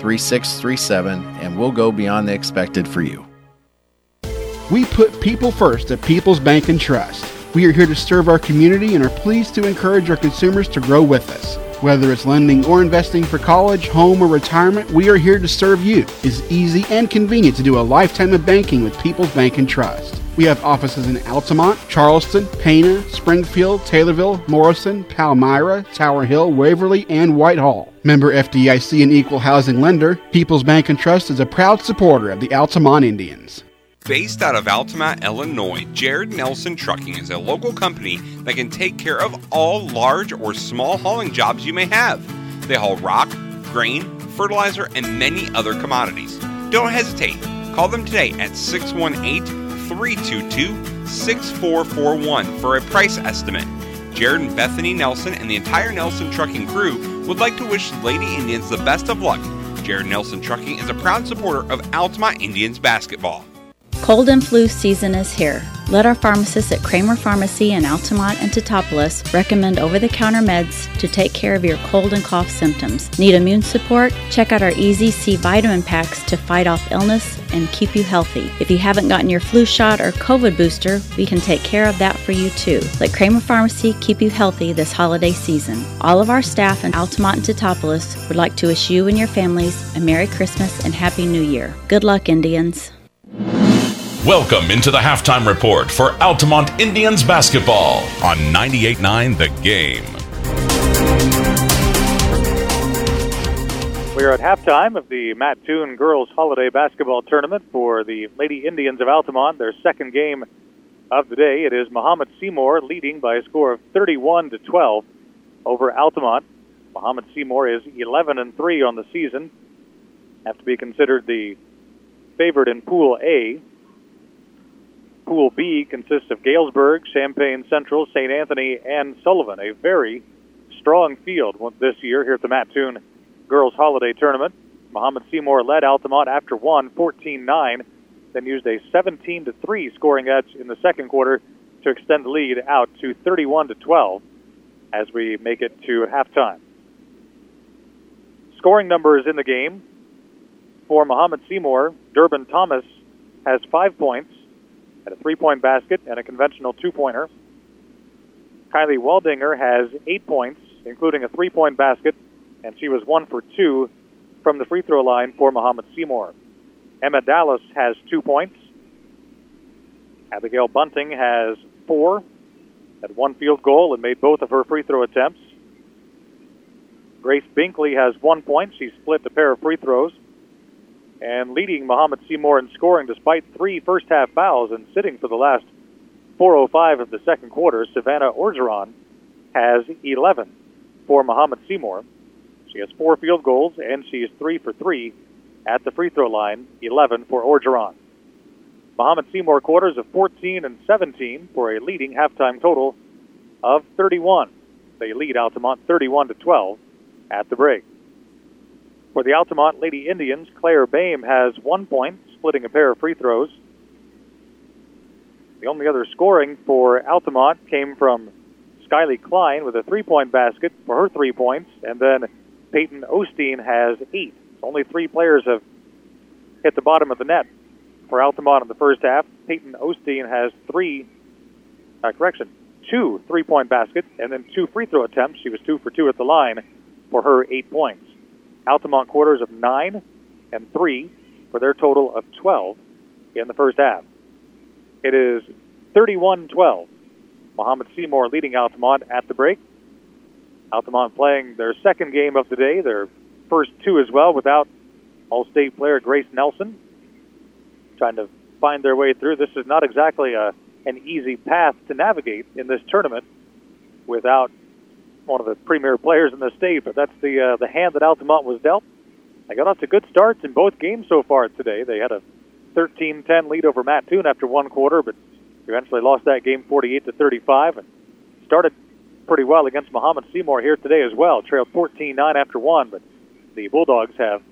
3637 and we'll go beyond the expected for you. We put people first at People's Bank and Trust. We are here to serve our community and are pleased to encourage our consumers to grow with us. Whether it's lending or investing for college, home, or retirement, we are here to serve you. It's easy and convenient to do a lifetime of banking with People's Bank and Trust. We have offices in Altamont, Charleston, Pana, Springfield, Taylorville, Morrison, Palmyra, Tower Hill, Waverly, and Whitehall. Member FDIC and equal housing lender, People's Bank and Trust is a proud supporter of the Altamont Indians. Based out of Altamont, Illinois, Jared Nelson Trucking is a local company that can take care of all large or small hauling jobs you may have. They haul rock, grain, fertilizer, and many other commodities. Don't hesitate. Call them today at 618 322 6441 for a price estimate. Jared and Bethany Nelson and the entire Nelson Trucking crew would like to wish Lady Indians the best of luck. Jared Nelson Trucking is a proud supporter of Altamont Indians basketball. Cold and flu season is here. Let our pharmacists at Kramer Pharmacy in Altamont and Teutopolis recommend over the counter meds to take care of your cold and cough symptoms. Need immune support? Check out our Easy C vitamin packs to fight off illness and keep you healthy. If you haven't gotten your flu shot or COVID booster, we can take care of that for you too. Let Kramer Pharmacy keep you healthy this holiday season. All of our staff in Altamont and Teutopolis would like to wish you and your families a Merry Christmas and Happy New Year. Good luck, Indians. Welcome into the halftime report for Altamont Indians basketball on 98.9 The Game. We are at halftime of the Mattoon Girls Holiday Basketball Tournament for the Lady Indians of Altamont, their second game of the day. It is Mahomet Seymour leading by a score of 31 to 12 over Altamont. Mahomet Seymour is 11 and 3 on the season. Have to be considered the favorite in Pool A. Pool B consists of Galesburg, Champaign Central, St. Anthony, and Sullivan. A very strong field this year here at the Mattoon Girls Holiday Tournament. Mahomet Seymour led Altamont after one, 14-9, then used a 17 to 3 scoring edge in the second quarter to extend the lead out to 31 to 12 as we make it to halftime. Scoring numbers in the game For Mahomet Seymour, Durbin Thomas has five points at a three point basket and a conventional two pointer. Kylie Waldinger has eight points, including a three point basket, and she was one for two from the free throw line for Mahomet Seymour. Emma Dallas has two points. Abigail Bunting has four, had one field goal and made both of her free throw attempts. Grace Binkley has one point. She split a pair of free throws. And leading Mahomet Seymour in scoring despite three first half fouls and sitting for the last 4.05 of the second quarter, Savannah Orgeron has 11 for Mahomet Seymour. She has four field goals and she is three for three at the free throw line, 11 for Orgeron. Mahomet Seymour quarters of 14 and 17 for a leading halftime total of 31. They lead Altamont 31 to 12 at the break. For the Altamont Lady Indians, Claire Bame has one point, splitting a pair of free throws. The only other scoring for Altamont came from Skylie Klein with a three-point basket for her three points, and then Peyton Osteen has eight. Only three players have hit the bottom of the net for Altamont in the first half. Peyton Osteen has three, uh, correction, two three-point baskets and then two free throw attempts. She was two for two at the line for her eight points. Altamont quarters of nine and three for their total of 12 in the first half. It is 31 12. Mahomet Seymour leading Altamont at the break. Altamont playing their second game of the day, their first two as well, without All State player Grace Nelson. Trying to find their way through. This is not exactly a, an easy path to navigate in this tournament without one of the premier players in the state, but that's the uh, the hand that Altamont was dealt. They got off to good starts in both games so far today. They had a 13-10 lead over Mattoon after one quarter, but eventually lost that game 48 to 35 and started pretty well against Mahomet Seymour here today as well. Trailed 14-9 after one, but the Bulldogs have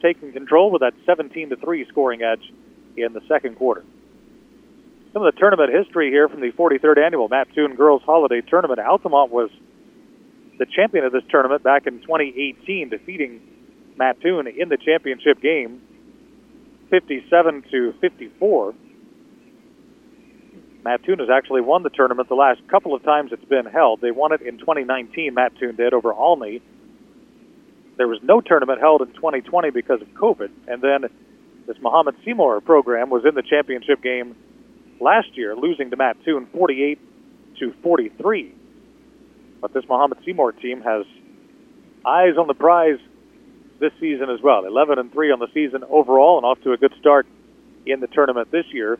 taken control with that 17 to 3 scoring edge in the second quarter. Some of the tournament history here from the 43rd annual Mattoon Girls Holiday Tournament. Altamont was the champion of this tournament back in 2018, defeating Mattoon in the championship game, 57 to 54. Mattoon has actually won the tournament the last couple of times it's been held. They won it in 2019, Mattoon did, over Olney. There was no tournament held in 2020 because of COVID. And then this Mahomet Seymour program was in the championship game last year, losing to Mattoon 48 to 43. But this Mahomet Seymour team has eyes on the prize this season as well. 11 and 3 on the season overall and off to a good start in the tournament this year.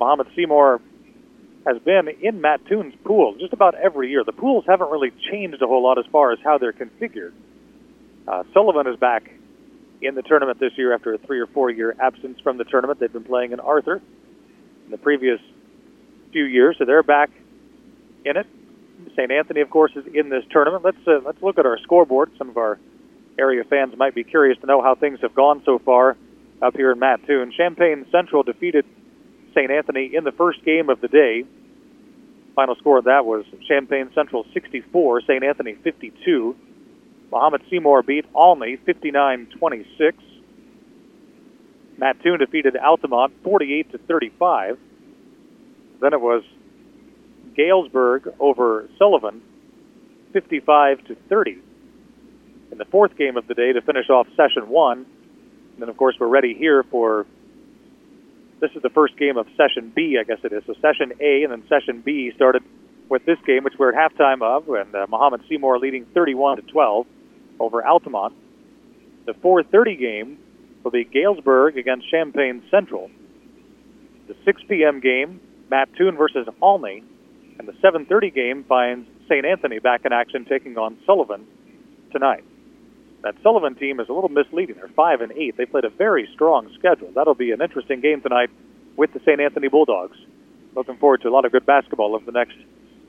Mahomet Seymour has been in Mattoon's pool just about every year. The pools haven't really changed a whole lot as far as how they're configured. Uh, Sullivan is back in the tournament this year after a three or four year absence from the tournament. They've been playing in Arthur in the previous few years, so they're back in it. St. Anthony, of course, is in this tournament. Let's uh, let's look at our scoreboard. Some of our area fans might be curious to know how things have gone so far up here in Mattoon. Champaign Central defeated St. Anthony in the first game of the day. Final score of that was Champaign Central 64, St. Anthony 52. Mahomet Seymour beat Olney 59-26. Mattoon defeated Altamont 48 to 35. Then it was Galesburg over Sullivan, 55 to 30. In the fourth game of the day to finish off session one. And then, of course, we're ready here for this is the first game of session B, I guess it is. So session A and then session B started with this game, which we're at halftime of, and uh, Mahomet Seymour leading 31 to 12 over Altamont. The 4:30 game will be Galesburg against Champaign Central. The 6 p.m. game Mattoon versus Olney, and the 7:30 game finds St. Anthony back in action, taking on Sullivan tonight. That Sullivan team is a little misleading. They're five and eight. They played a very strong schedule. That'll be an interesting game tonight with the St. Anthony Bulldogs. Looking forward to a lot of good basketball over the next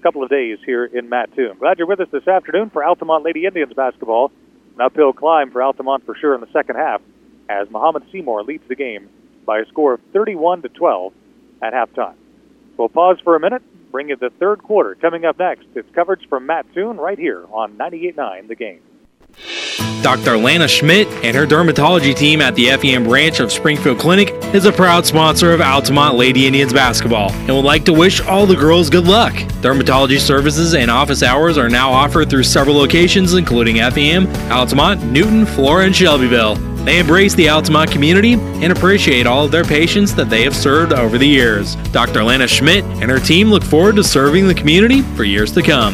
couple of days here in Mattoon. Glad you're with us this afternoon for Altamont Lady Indians basketball. An uphill climb for Altamont for sure in the second half, as Mahomet Seymour leads the game by a score of 31 to 12 at halftime. We'll pause for a minute, bring you the third quarter. Coming up next, it's coverage from Matt Mattoon right here on 98.9 The Game. Dr. Lana Schmidt and her dermatology team at the FEM branch of Springfield Clinic is a proud sponsor of Altamont Lady Indians basketball and would like to wish all the girls good luck. Dermatology services and office hours are now offered through several locations, including FEM, Altamont, Newton, Flora, and Shelbyville. They embrace the Altamont community and appreciate all of their patients that they have served over the years. Dr. Lana Schmidt and her team look forward to serving the community for years to come.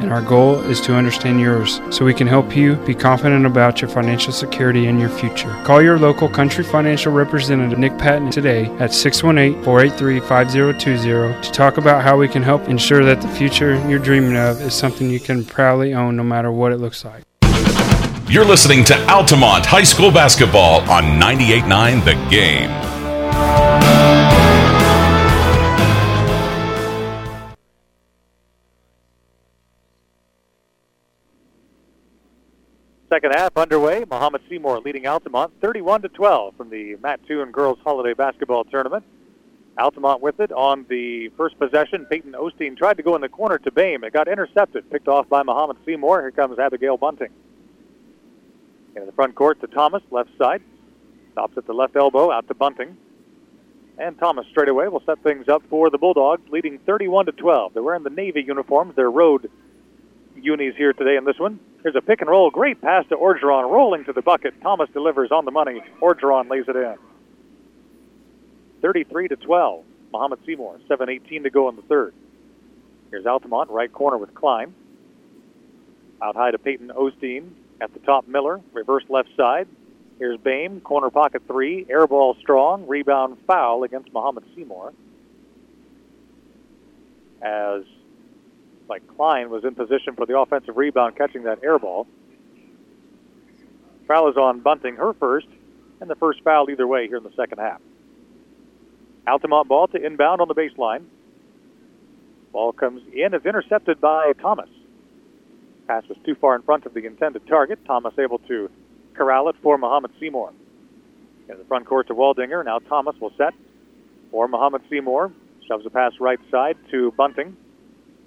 and our goal is to understand yours so we can help you be confident about your financial security and your future. Call your local Country Financial representative, Nick Patton, today at 618 483 5020 to talk about how we can help ensure that the future you're dreaming of is something you can proudly own no matter what it looks like. You're listening to Altamont High School Basketball on 98.9 The Game. Second half underway. Mahomet Seymour leading Altamont 31 to 12 from the Mattoon Girls Holiday Basketball Tournament. Altamont with it on the first possession. Peyton Osteen tried to go in the corner to Bame. It got intercepted, picked off by Mahomet Seymour. Here comes Abigail Bunting. In the front court to Thomas, left side. Stops at the left elbow, out to Bunting. And Thomas straight away will set things up for the Bulldogs, leading 31 to 12. They're wearing the Navy uniforms, their road unis here today in this one. Here's a pick and roll. Great pass to Orgeron, rolling to the bucket. Thomas delivers on the money. Orgeron lays it in. 33 to 12. Mahomet Seymour, 7:18 to go in the third. Here's Altamont, right corner with Klein. Out high to Peyton Osteen. At the top, Miller, reverse left side. Here's Bame, corner pocket three, air ball strong, rebound foul against Mahomet Seymour. As like Klein was in position for the offensive rebound, catching that air ball. Foul is on Bunting, her first, and the first foul either way here in the second half. Altamont ball to inbound on the baseline. Ball comes in, is intercepted by Thomas. Pass was too far in front of the intended target. Thomas able to corral it for Mahomet Seymour. In the front court to Waldinger. Now Thomas will set for Mahomet Seymour. Shoves a pass right side to Bunting.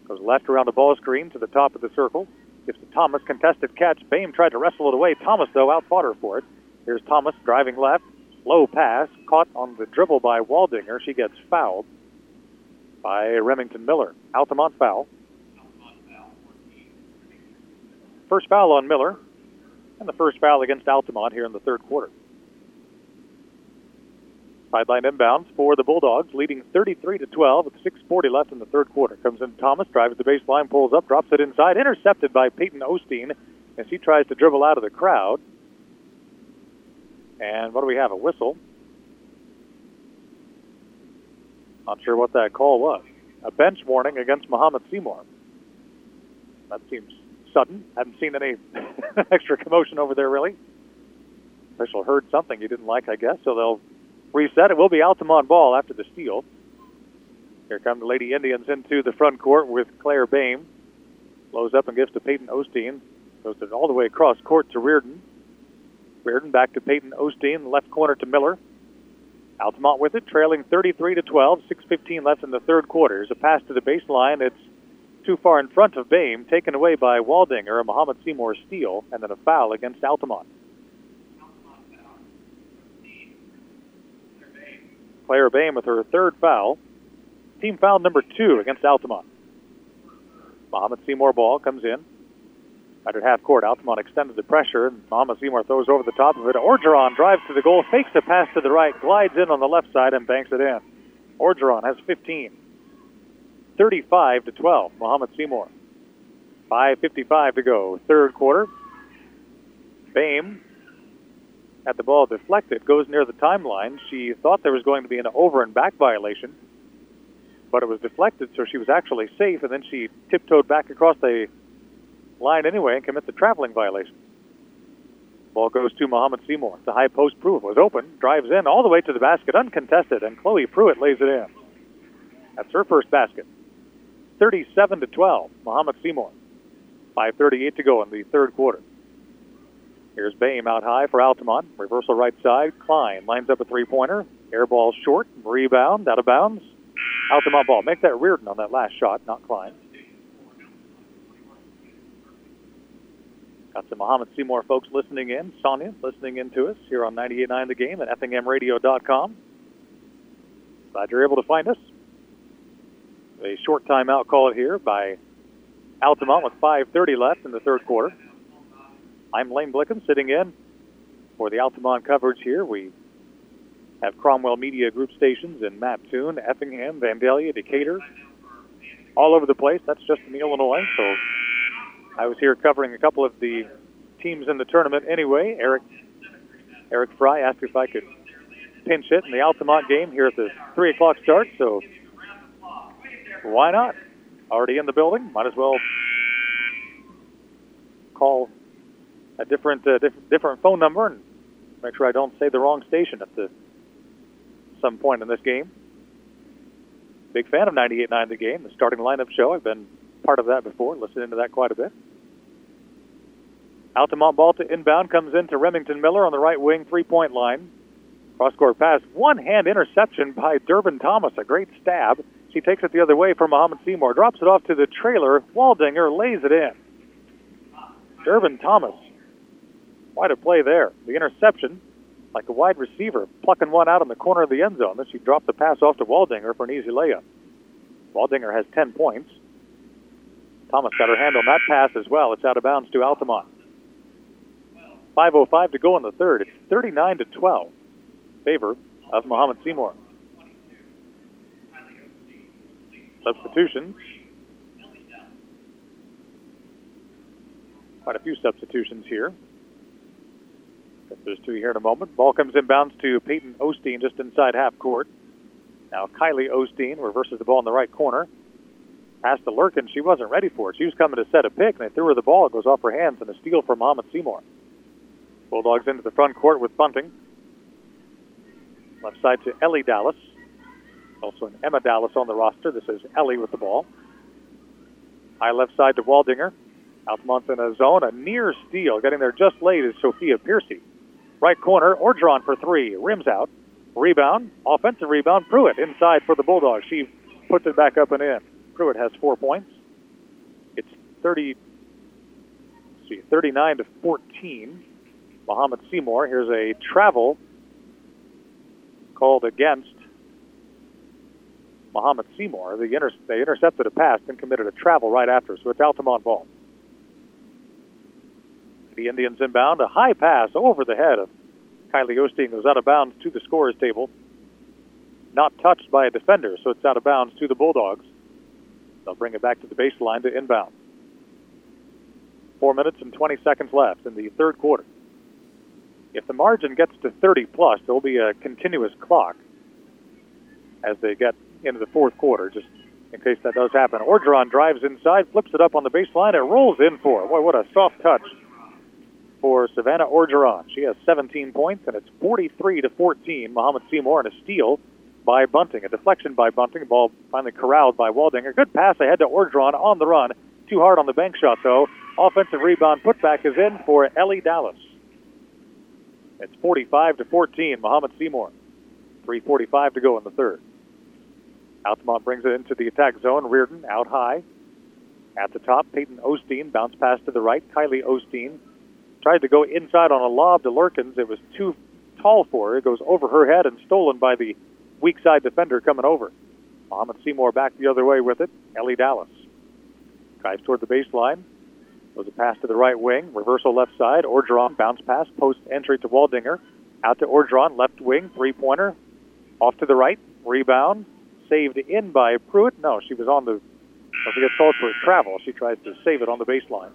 Goes left around the ball screen to the top of the circle. Gives to Thomas. Contested catch. Bame tried to wrestle it away. Thomas, though, outfought her for it. Here's Thomas driving left. Low pass. Caught on the dribble by Waldinger. She gets fouled by Remington Miller. Altamont foul. First foul on Miller, and the first foul against Altamont here in the third quarter. Sideline inbounds for the Bulldogs, leading 33 to 12 with 6:40 left in the third quarter. Comes in Thomas, drives the baseline, pulls up, drops it inside, intercepted by Peyton Osteen as he tries to dribble out of the crowd. And what do we have? A whistle. Not sure what that call was. A bench warning against Mahomet Seymour. That seems sudden. Haven't seen any extra commotion over there, really. Official heard something he didn't like, I guess, so they'll reset. It will be Altamont ball after the steal. Here come the Lady Indians into the front court with Claire Bame. Blows up and gives to Peyton Osteen. Goes it all the way across court to Reardon. Reardon back to Peyton Osteen, left corner to Miller. Altamont with it, trailing 33 to 12. 6:15 left in the third quarter. There's a pass to the baseline. It's too far in front of Bame, taken away by Waldinger, a Mahomet Seymour steal, and then a foul against Altamont. Claire Bame with her third foul. Team foul number two against Altamont. Mahomet Seymour ball comes in. At half court, Altamont extended the pressure, and Mahomet Seymour throws over the top of it. Orgeron drives to the goal, fakes a pass to the right, glides in on the left side, and banks it in. Orgeron has 15. 35 to 12, Mahomet Seymour. 5.55 to go, third quarter. Bame had the ball deflected, goes near the timeline. She thought there was going to be an over and back violation, but it was deflected, so she was actually safe, and then she tiptoed back across the line anyway and commit the traveling violation. Ball goes to Mahomet Seymour. The high post Pruitt was open, drives in all the way to the basket uncontested, and Chloe Pruitt lays it in. That's her first basket. 37 to 12, Mahomet Seymour. 5.38 to go in the third quarter. Here's Bame out high for Altamont. Reversal right side. Klein lines up a three pointer. Air ball short. Rebound. Out of bounds. Altamont ball. Make that Reardon on that last shot, not Klein. Got some Mahomet Seymour folks listening in. Sonia listening in to us here on 98.9 The Game at FinghamRadio.com. Glad you're able to find us. A short timeout called here by Altamont with 5.30 left in the third quarter. I'm Lane Blickham sitting in for the Altamont coverage here. We have Cromwell Media Group stations in Mattoon, Effingham, Vandalia, Decatur, all over the place. That's just in Illinois. So I was here covering a couple of the teams in the tournament anyway. Eric Eric Fry asked if I could pinch hit in the Altamont game here at the three o'clock start. So why not? Already in the building, might as well call a different uh, diff- different phone number and make sure I don't say the wrong station at the some point in this game. Big fan of 98.9 The Game, the starting lineup show. I've been part of that before, listening to that quite a bit. Altamont ball inbound comes into Remington Miller on the right wing three-point line. Cross-court pass, one-hand interception by Durbin Thomas, a great stab. She takes it the other way for Mahomet Seymour, drops it off to the trailer. Waldinger lays it in. Durbin Thomas Quite a play there. The interception, like a wide receiver, plucking one out in the corner of the end zone. Then she dropped the pass off to Waldinger for an easy layup. Waldinger has 10 points. Thomas got her hand on that pass as well. It's out of bounds to Altamont. 5.05 to go in the third. It's 39 to 12. Favor of Mahomet Seymour. Substitutions. Quite a few substitutions here. There's two here in a moment. Ball comes inbounds to Peyton Osteen just inside half court. Now Kylie Osteen reverses the ball in the right corner. Pass to Lurkin. She wasn't ready for it. She was coming to set a pick, and they threw her the ball. It goes off her hands, and a steal from Mahomet Seymour. Bulldogs into the front court with bunting. Left side to Ellie Dallas. Also an Emma Dallas on the roster. This is Ellie with the ball. High left side to Waldinger. Altamont in a zone. A near steal. Getting there just late is Sophia Piercy. Right corner, Orgeron for three. Rims out. Rebound. Offensive rebound. Pruitt inside for the Bulldogs. She puts it back up and in. Pruitt has four points. It's 30, see, 39 to 14. Mahomet Seymour. Here's a travel called against Mahomet Seymour. The inter- they intercepted a pass and committed a travel right after, so it's Altamont ball. The Indians inbound. A high pass over the head of Kylie Osteen goes out of bounds to the scorer's table. Not touched by a defender, so it's out of bounds to the Bulldogs. They'll bring it back to the baseline to inbound. Four minutes and 20 seconds left in the third quarter. If the margin gets to 30 plus, there'll be a continuous clock as they get into the fourth quarter, just in case that does happen. Orgeron drives inside, flips it up on the baseline, and rolls in for it. Boy, what a soft touch for Savannah Orgeron. She has 17 points, and it's 43 to 14. Mahomet Seymour and a steal by Bunting. A deflection by Bunting. Ball finally corralled by Waldinger. Good pass ahead to Orgeron on the run. Too hard on the bank shot, though. Offensive rebound putback is in for Ellie Dallas. It's 45 to 14. Mahomet Seymour. 3:45 to go in the third. Altamont brings it into the attack zone. Reardon out high. At the top, Peyton Osteen bounce pass to the right. Kylie Osteen tried to go inside on a lob to Lurkins. It was too tall for her. It goes over her head and stolen by the weak side defender coming over. Mahomet Seymour back the other way with it. Ellie Dallas drives toward the baseline. Goes a pass to the right wing. Reversal left side. Orgeron bounce pass. Post entry to Waldinger. Out to Orgeron. Left wing. Three pointer. Off to the right. Rebound. Saved in by Pruitt. No, she was on the. Don't forget called for travel. She tries to save it on the baseline.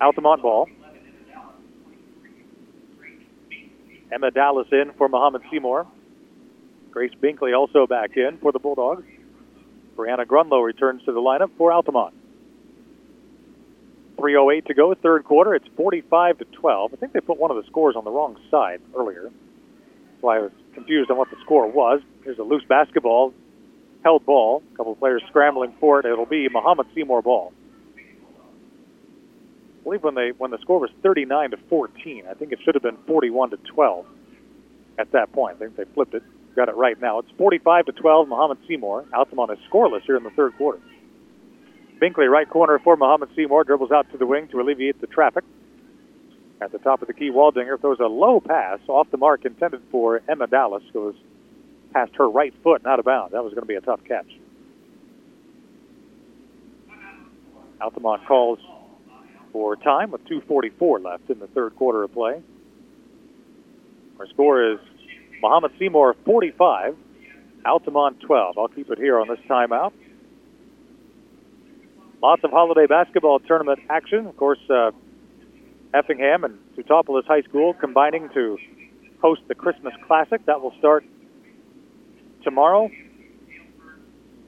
Altamont ball. Emma Dallas in for Mahomet Seymour. Grace Binkley also back in for the Bulldogs. Brianna Grunlow returns to the lineup for Altamont. 3.08 to go, third quarter. It's 45 to 12. I think they put one of the scores on the wrong side earlier. So I was confused on what the score was. Here's a loose basketball, held ball. A couple of players scrambling for it. It'll be Mahomet Seymour ball. Believe when they when the score was 39 to 14. I think it should have been 41 to 12 at that point. I think they flipped it. Got it right now. It's 45 to 12. Mahomet Seymour. Altamont is scoreless here in the third quarter. Binkley, right corner for Mahomet Seymour, dribbles out to the wing to alleviate the traffic. At the top of the key, Waldinger throws a low pass off the mark intended for Emma Dallas. Goes past her right foot and out of bounds. That was going to be a tough catch. Altamont calls for time with 2.44 left in the third quarter of play. Our score is Mahomet Seymour 45, Altamont 12. I'll keep it here on this timeout. Lots of holiday basketball tournament action. Of course, uh, Effingham and Teutopolis High School combining to host the Christmas Classic. That will start tomorrow.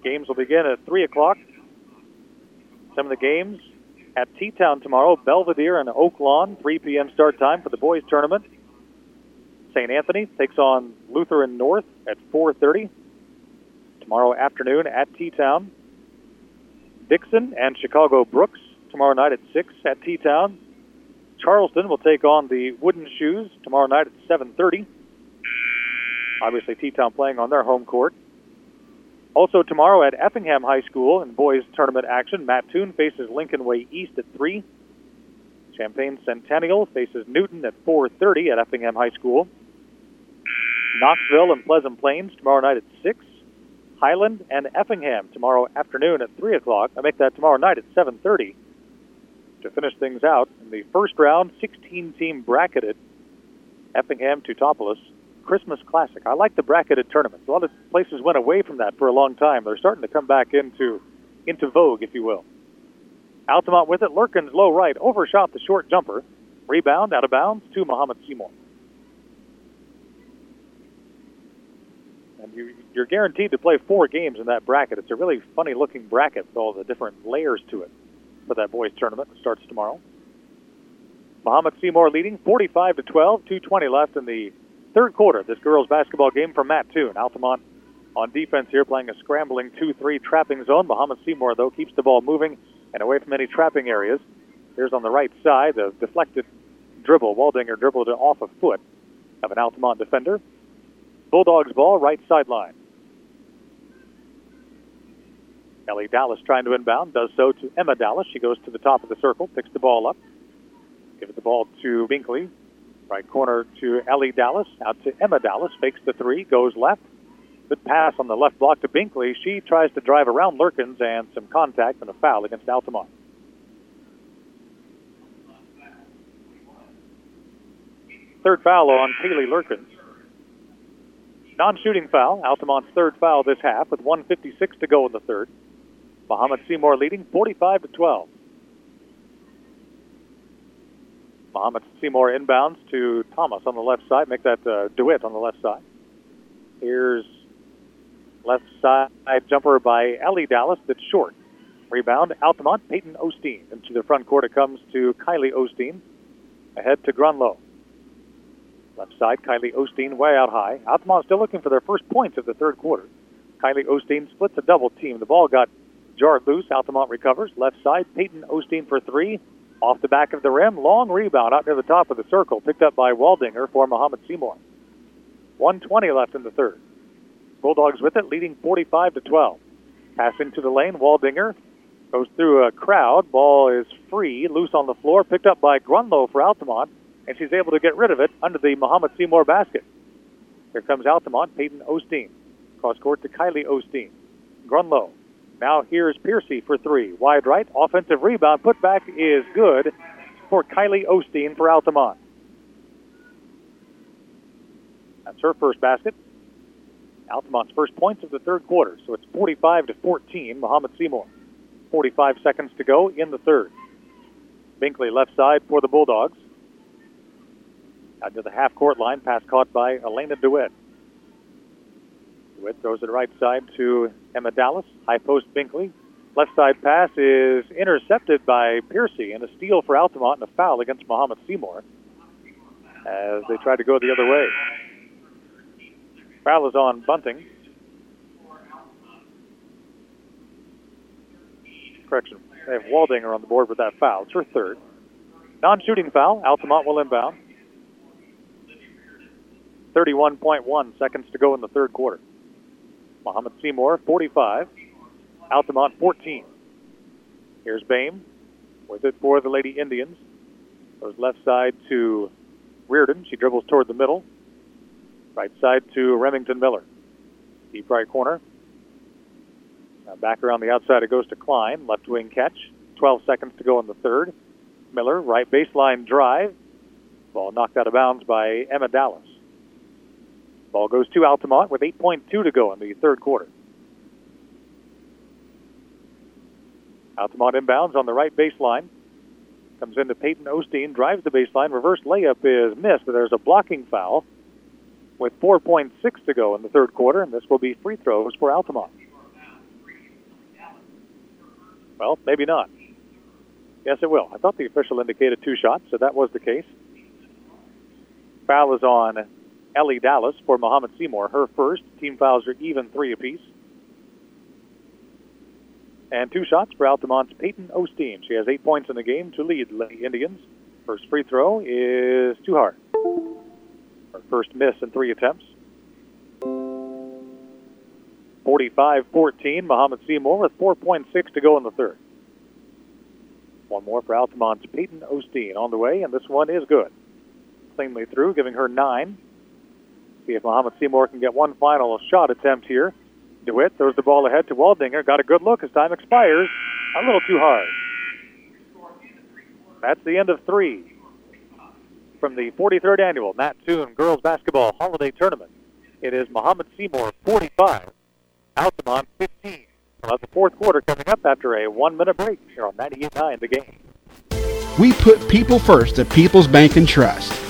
Games will begin at 3 o'clock. Some of the games at T-Town tomorrow, Belvidere and Oak Lawn, 3 p.m. start time for the boys tournament. St. Anthony takes on Lutheran North at 4.30 tomorrow afternoon at T-Town. Dixon and Chicago Brooks tomorrow night at 6 at T-Town. Charleston will take on the Wooden Shoes tomorrow night at 7.30. Obviously, T-Town playing on their home court. Also tomorrow at Effingham High School in boys tournament action, Mattoon faces Lincoln Way East at 3. Champaign Centennial faces Newton at 4.30 at Effingham High School. Knoxville and Pleasant Plains tomorrow night at 6. Highland and Effingham tomorrow afternoon at 3 o'clock. I make that tomorrow night at 7.30 to finish things out in the first round 16-team bracketed Effingham to Teutopolis Christmas Classic. I like the bracketed tournaments. A lot of places went away from that for a long time. They're starting to come back into into vogue, if you will. Altamont with it. Lurkins low right overshot the short jumper. Rebound out of bounds to Mahomet Seymour. And you, you're guaranteed to play four games in that bracket. It's a really funny looking bracket with all the different layers to it for that boys tournament that starts tomorrow. Mahomet Seymour leading 45 to 12, 220 left in the third quarter. This girls basketball game from Mattoon. Altamont on defense here playing a scrambling 2-3 trapping zone. Mahomet Seymour though keeps the ball moving and away from any trapping areas. Here's on the right side the deflected dribble. Waldinger dribbled it off a foot of an Altamont defender. Bulldogs ball, right sideline. Ellie Dallas trying to inbound, does so to Emma Dallas. She goes to the top of the circle, picks the ball up. Gives the ball to Binkley. Right corner to Ellie Dallas, out to Emma Dallas, fakes the three, goes left. Good pass on the left block to Binkley. She tries to drive around Lurkins and some contact and a foul against Altamont. Third foul on Kaylee Lurkins. Non-shooting foul, Altamont's third foul this half with 156 to go in the third. Mahomet Seymour leading 45 to 12. Mahomet Seymour inbounds to Thomas on the left side. Make that uh, DeWitt on the left side. Here's left side jumper by Ellie Dallas that's short. Rebound, Altamont, Peyton Osteen. Into the front court it comes to Kylie Osteen. Ahead to Grunlow. Left side, Kylie Osteen way out high. Altamont still looking for their first points of the third quarter. Kylie Osteen splits a double team. The ball got jarred loose. Altamont recovers. Left side, Peyton Osteen for three. Off the back of the rim, long rebound out near the top of the circle, picked up by Waldinger for Mahomet Seymour. 120 left in the third. Bulldogs with it, leading 45 to 12. Pass into the lane, Waldinger goes through a crowd. Ball is free, loose on the floor, picked up by Grunlow for Altamont and she's able to get rid of it under the Mahomet Seymour basket. Here comes Altamont, Peyton Osteen. Cross court to Kylie Osteen. Grunlow. Now here's Piercy for three. Wide right, offensive rebound. Putback is good for Kylie Osteen for Altamont. That's her first basket. Altamont's first points of the third quarter. So it's 45 to 14, Mahomet Seymour. 45 seconds to go in the third. Binkley left side for the Bulldogs. Out to the half court line, pass caught by Elena DeWitt. DeWitt throws it right side to Emma Dallas. High post Binkley. Left side pass is intercepted by Piercy and a steal for Altamont and a foul against Mahomet Seymour as they try to go the other way. Foul is on Bunting. Correction. They have Waldinger on the board with that foul. It's her third. Non-shooting foul. Altamont will inbound. 31.1 seconds to go in the third quarter. Mahomet Seymour, 45. Altamont, 14. Here's Bame with it for the Lady Indians. Goes left side to Reardon. She dribbles toward the middle. Right side to Remington Miller. Deep right corner. Now back around the outside it goes to Klein. Left wing catch. 12 seconds to go in the third. Miller, right baseline drive. Ball knocked out of bounds by Emma Dallas. Ball goes to Altamont with 8.2 to go in the third quarter. Altamont inbounds on the right baseline. Comes into Peyton Osteen, drives the baseline. Reverse layup is missed, but there's a blocking foul with 4.6 to go in the third quarter, and this will be free throws for Altamont. Well, maybe not. Yes, it will. I thought the official indicated two shots, so that was the case. Foul is on Ellie Dallas for Mahomet Seymour. Her first. Team fouls are even three apiece. And two shots for Altamont's Peyton Osteen. She has eight points in the game to lead the Indians. First free throw is too hard. Her first miss in three attempts. 45-14, Mahomet Seymour with 4.6 to go in the third. One more for Altamont's Peyton Osteen on the way, and this one is good. Cleanly through, giving her nine. See if Mahomet Seymour can get one final shot attempt here. DeWitt throws the ball ahead to Waldinger. Got a good look as time expires. A little too hard. That's the end of three from the 43rd annual Matt Toon Girls Basketball Holiday Tournament. It is Mahomet Seymour 45, Altamont 15. We'll the fourth quarter coming up after a one-minute break here on 98.9 The Game. We put people first at People's Bank and Trust.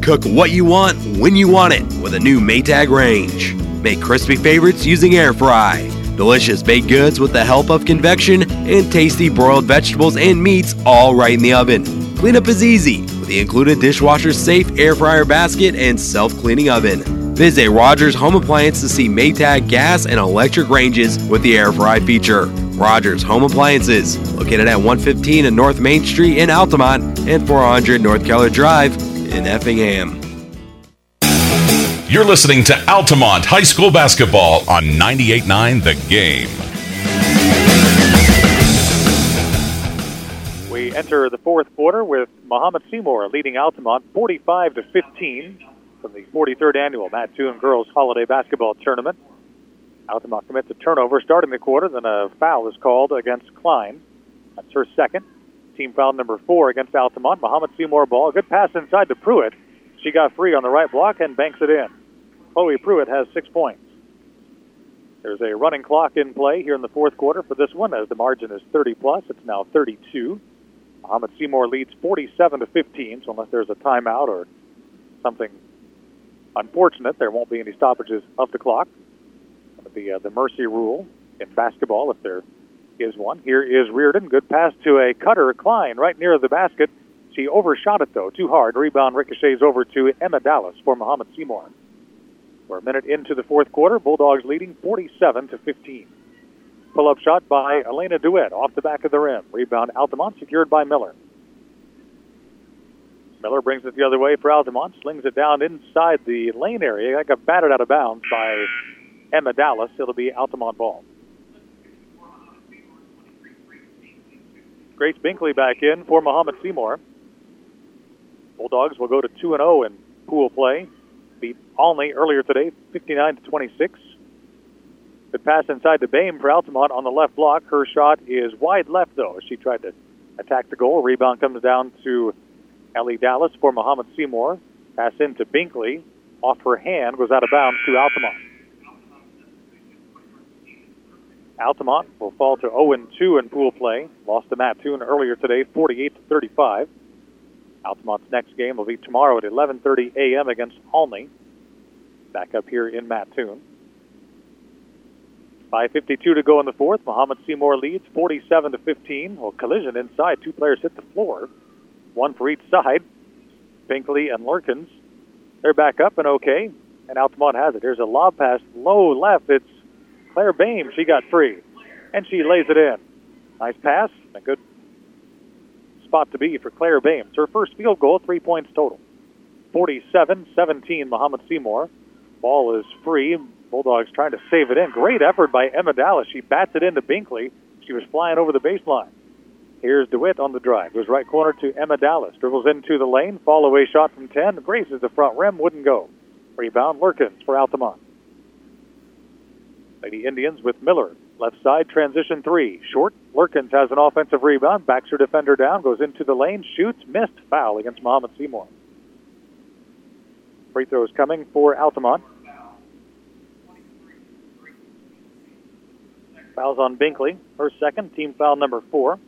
Cook what you want when you want it with a new Maytag range. Make crispy favorites using air fry. Delicious baked goods with the help of convection and tasty broiled vegetables and meats all right in the oven. Cleanup is easy with the included dishwasher safe air fryer basket and self cleaning oven. Visit Rogers Home Appliance to see Maytag gas and electric ranges with the air fry feature. Rogers Home Appliances, located at 115 and North Main Street in Altamont and 400 North Keller Drive in Effingham. You're listening to Altamont High School Basketball on 98.9 The Game. We enter the fourth quarter with Mahomet Seymour leading Altamont 45 to 15 from the 43rd annual Mattoon Girls Holiday Basketball Tournament. Altamont commits a turnover starting the quarter, then a foul is called against Klein. That's her second. Team foul number four against Altamont. Mahomet Seymour ball. Good pass inside to Pruitt. She got free on the right block and banks it in. Chloe Pruitt has six points. There's a running clock in play here in the fourth quarter for this one as the margin is 30 plus. It's now 32. Mahomet Seymour leads 47 to 15, so unless there's a timeout or something unfortunate, there won't be any stoppages of the clock. The, uh, the mercy rule in basketball, if there is one. Here is Reardon. Good pass to a cutter, Klein, right near the basket. She overshot it, though, too hard. Rebound ricochets over to Emma Dallas for Mahomet Seymour. We're a minute into the fourth quarter. Bulldogs leading 47 to 15. Pull-up shot by Elena Dewitt off the back of the rim. Rebound Altamont secured by Miller. Miller brings it the other way for Altamont. Slings it down inside the lane area. That got batted out of bounds by Emma Dallas. It'll be Altamont ball. Grace Binkley back in for Mahomet Seymour. Bulldogs will go to 2 0 in pool play. Beat Olney earlier today, 59 to 26. Good pass inside to Bame for Altamont on the left block. Her shot is wide left, though, she tried to attack the goal. Rebound comes down to Ellie Dallas for Mahomet Seymour. Pass into Binkley. Off her hand, goes out of bounds to Altamont. Altamont will fall to 0 2 in pool play. Lost to Mattoon earlier today, 48-35. Altamont's next game will be tomorrow at 11:30 a.m. against Olney. Back up here in Mattoon. 5.52 to go in the fourth. Mahomet Seymour leads 47 to 15. Well, collision inside. Two players hit the floor. One for each side. Binkley and Lurkins. They're back up and okay. And Altamont has it. Here's a lob pass low left. It's Claire Bame. She got free. And she lays it in. Nice pass. A good spot to be for Claire Bame. It's her first field goal, three points total. 47 17, Mahomet Seymour. Ball is free. Bulldogs trying to save it in. Great effort by Emma Dallas. She bats it into Binkley. She was flying over the baseline. Here's DeWitt on the drive. Goes right corner to Emma Dallas. Dribbles into the lane. Fall away shot from 10. Graces the front rim. Wouldn't go. Rebound Lurkins for Altamont. Lady Indians with Miller. Left side transition three. Short. Lurkins has an offensive rebound. Backs her defender down. Goes into the lane. Shoots. Missed. Foul against Mahomet Seymour. Free throws coming for Altamont. Fouls on Binkley. Her second, team foul number four.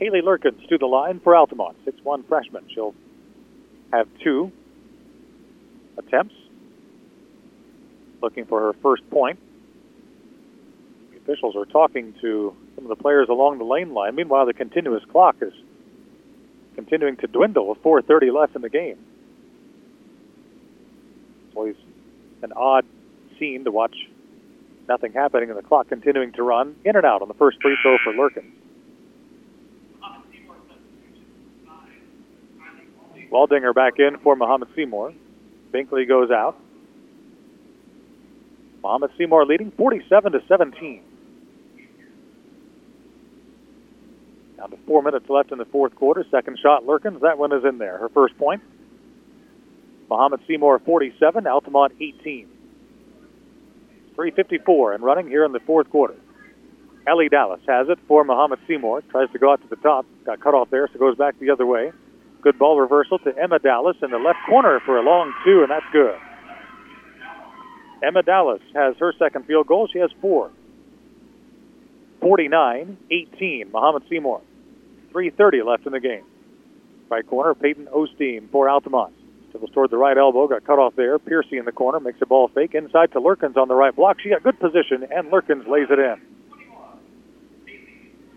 Kaylee Lurkins to the line for Altamont, 6-1 freshman. She'll have two attempts. Looking for her first point. The officials are talking to some of the players along the lane line. Meanwhile, the continuous clock is continuing to dwindle with 4.30 left in the game. It's always an odd scene to watch nothing happening and the clock continuing to run in and out on the first free throw for Lurkin. Waldinger back in for Mahomet Seymour. Binkley goes out. Mahomet Seymour leading 47 to 17. Down to four minutes left in the fourth quarter. Second shot, Lurkins. That one is in there. Her first point. Mahomet Seymour 47, Altamont 18. 3.54 and running here in the fourth quarter. Ellie Dallas has it for Mahomet Seymour. Tries to go out to the top. Got cut off there, so goes back the other way. Good ball reversal to Emma Dallas in the left corner for a long two, and that's good. Emma Dallas has her second field goal. She has four. 49 18, Mahomet Seymour. 3.30 left in the game. Right corner, Peyton Osteen for Altamont. Dribbles toward the right elbow, got cut off there. Piercy in the corner, makes a ball fake. Inside to Lurkins on the right block. She got good position, and Lurkins lays it in.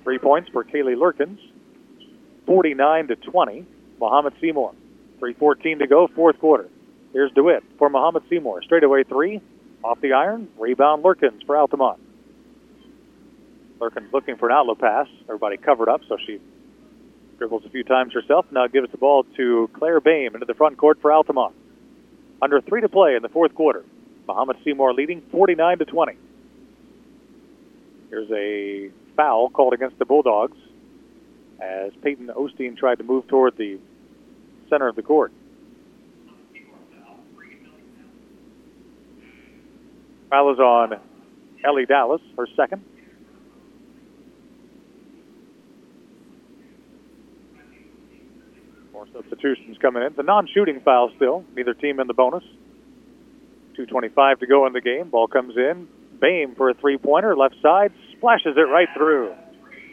Three points for Kaylee Lurkins. 49 to 20. Mahomet Seymour. 3.14 to go, fourth quarter. Here's DeWitt for Mahomet Seymour. Straightaway three. Off the iron. Rebound Lurkins for Altamont. Lurkins looking for an outlet pass. Everybody covered up, so she dribbles a few times herself. Now gives the ball to Claire Bame into the front court for Altamont. Under three to play in the fourth quarter. Mahomet Seymour leading 49 to 20. Here's a foul called against the Bulldogs as Peyton Osteen tried to move toward the center of the court. Foul is on Ellie Dallas, her second. More substitutions coming in. The non-shooting foul still. Neither team in the bonus. 2.25 to go in the game. Ball comes in. Bame for a three-pointer. Left side. Splashes it right through.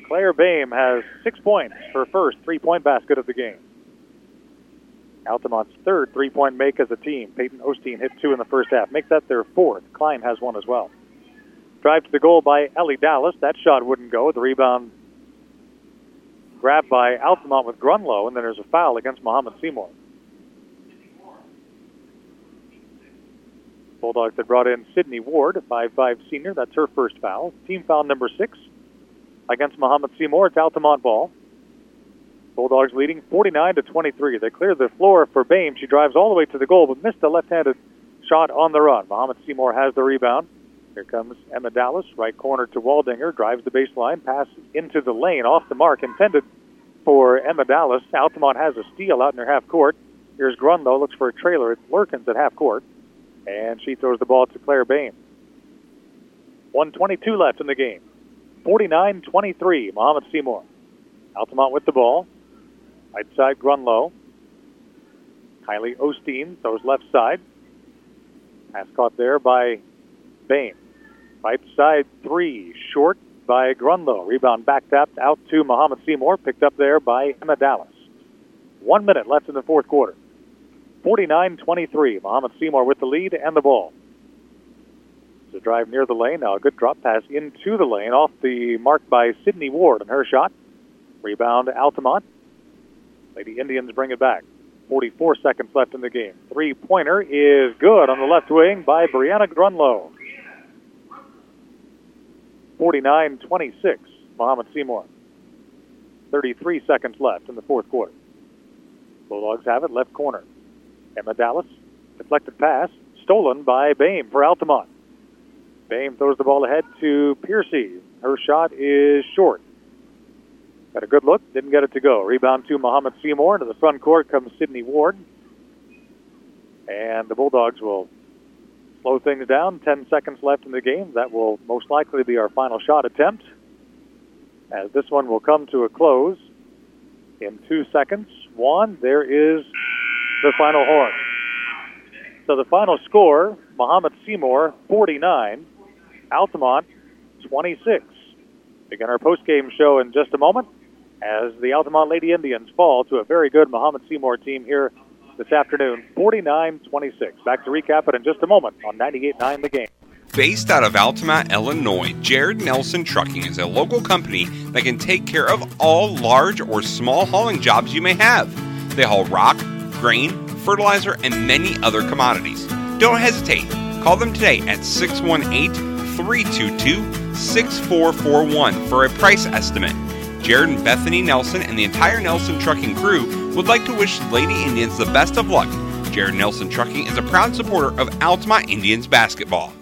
Claire Bame has six points, her first three-point basket of the game. Altamont's third three-point make as a team. Peyton Osteen hit two in the first half. Makes that their fourth. Klein has one as well. Drive to the goal by Ellie Dallas. That shot wouldn't go. The rebound grabbed by Altamont with Grunlow, and then there's a foul against Mahomet Seymour. Bulldogs had brought in Sydney Ward, a 5'5 senior. That's her first foul. Team foul number six against Mahomet Seymour. It's Altamont ball. Bulldogs leading 49 to 23. They clear the floor for Bame. She drives all the way to the goal, but missed a left-handed shot on the run. Mahomet Seymour has the rebound. Here comes Emma Dallas, right corner to Waldinger, drives the baseline, pass into the lane, off the mark, intended for Emma Dallas. Altamont has a steal out in her half court. Here's Grunlow, looks for a trailer. It's Lurkins at half court, and she throws the ball to Claire Bame. 122 left in the game. 49-23, Mahomet Seymour. Altamont with the ball. Right side, Grunlow. Kylie Osteen throws left side. Pass caught there by Bame. Right side three, short by Grunlow. Rebound back tapped out to Mahomet Seymour, picked up there by Emma Dallas. One minute left in the fourth quarter. 49-23. Mahomet Seymour with the lead and the ball. The drive near the lane. Now a good drop pass into the lane off the mark by Sydney Ward and her shot. Rebound Altamont. Lady Indians bring it back. 44 seconds left in the game. Three pointer is good on the left wing by Brianna Grunlow. 49 26, Mahomet Seymour. 33 seconds left in the fourth quarter. Bulldogs have it, left corner. Emma Dallas, deflected pass, stolen by Bame for Altamont. Bame throws the ball ahead to Piercy. Her shot is short. Got a good look, didn't get it to go. Rebound to Mahomet Seymour. Into the front court comes Sydney Ward. And the Bulldogs will slow things down. Ten seconds left in the game. That will most likely be our final shot attempt. As this one will come to a close in two seconds. One, there is the final horn. So the final score, Mahomet Seymour 49, Altamont 26. Begin our post-game show in just a moment as the Altamont Lady Indians fall to a very good Mahomet Seymour team here this afternoon, 49-26. Back to recap it in just a moment on 98.9 The Game. Based out of Altamont, Illinois, Jared Nelson Trucking is a local company that can take care of all large or small hauling jobs you may have. They haul rock, grain, fertilizer, and many other commodities. Don't hesitate. Call them today at 618 322 6441 for a price estimate. Jared and Bethany Nelson and the entire Nelson Trucking crew would like to wish Lady Indians the best of luck. Jared Nelson Trucking is a proud supporter of Altamont Indians basketball.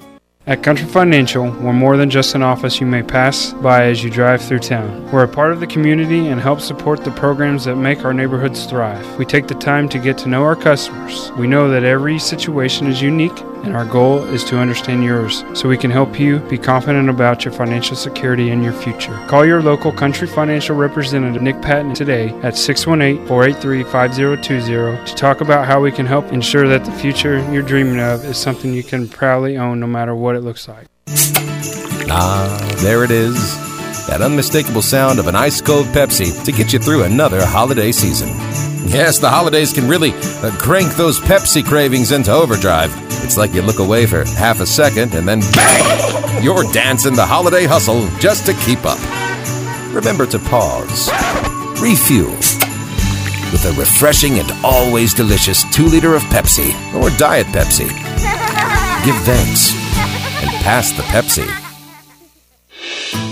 At Country Financial, we're more than just an office you may pass by as you drive through town. We're a part of the community and help support the programs that make our neighborhoods thrive. We take the time to get to know our customers. We know that every situation is unique, and our goal is to understand yours so we can help you be confident about your financial security and your future. Call your local Country Financial representative, Nick Patton, today at 618 483 5020 to talk about how we can help ensure that the future you're dreaming of is something you can proudly own no matter what it looks like. Ah, there it is. That unmistakable sound of an ice cold Pepsi to get you through another holiday season. Yes, the holidays can really uh, crank those Pepsi cravings into overdrive. It's like you look away for half a second and then bang! You're dancing the holiday hustle just to keep up. Remember to pause, refuel with a refreshing and always delicious 2 liter of Pepsi or Diet Pepsi. Give thanks and pass the Pepsi.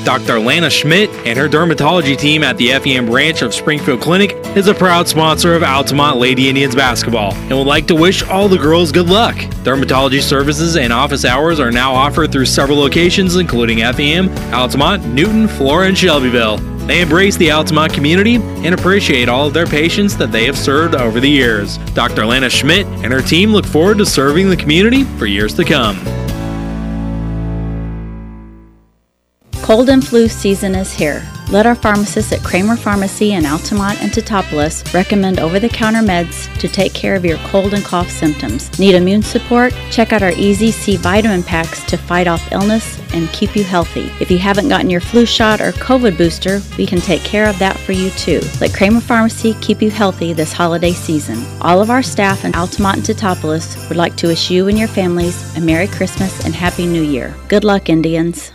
Dr. Lana Schmidt and her dermatology team at the FEM branch of Springfield Clinic is a proud sponsor of Altamont Lady Indians basketball and would like to wish all the girls good luck. Dermatology services and office hours are now offered through several locations, including FEM, Altamont, Newton, Flora, and Shelbyville. They embrace the Altamont community and appreciate all of their patients that they have served over the years. Dr. Lana Schmidt and her team look forward to serving the community for years to come. Cold and flu season is here. Let our pharmacists at Kramer Pharmacy in Altamont and Teutopolis recommend over the counter meds to take care of your cold and cough symptoms. Need immune support? Check out our Easy C vitamin packs to fight off illness and keep you healthy. If you haven't gotten your flu shot or COVID booster, we can take care of that for you too. Let Kramer Pharmacy keep you healthy this holiday season. All of our staff in Altamont and Teutopolis would like to wish you and your families a Merry Christmas and Happy New Year. Good luck, Indians.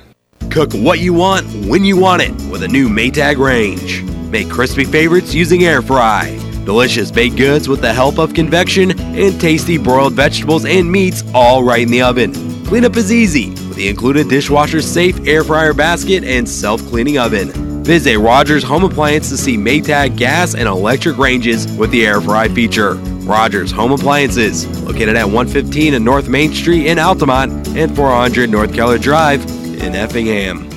Cook what you want when you want it with a new Maytag range. Make crispy favorites using air fry. Delicious baked goods with the help of convection and tasty broiled vegetables and meats all right in the oven. Cleanup is easy with the included dishwasher safe air fryer basket and self cleaning oven. Visit Rogers Home Appliance to see Maytag gas and electric ranges with the air fry feature. Rogers Home Appliances, located at 115 and North Main Street in Altamont and 400 North Keller Drive in Effingham.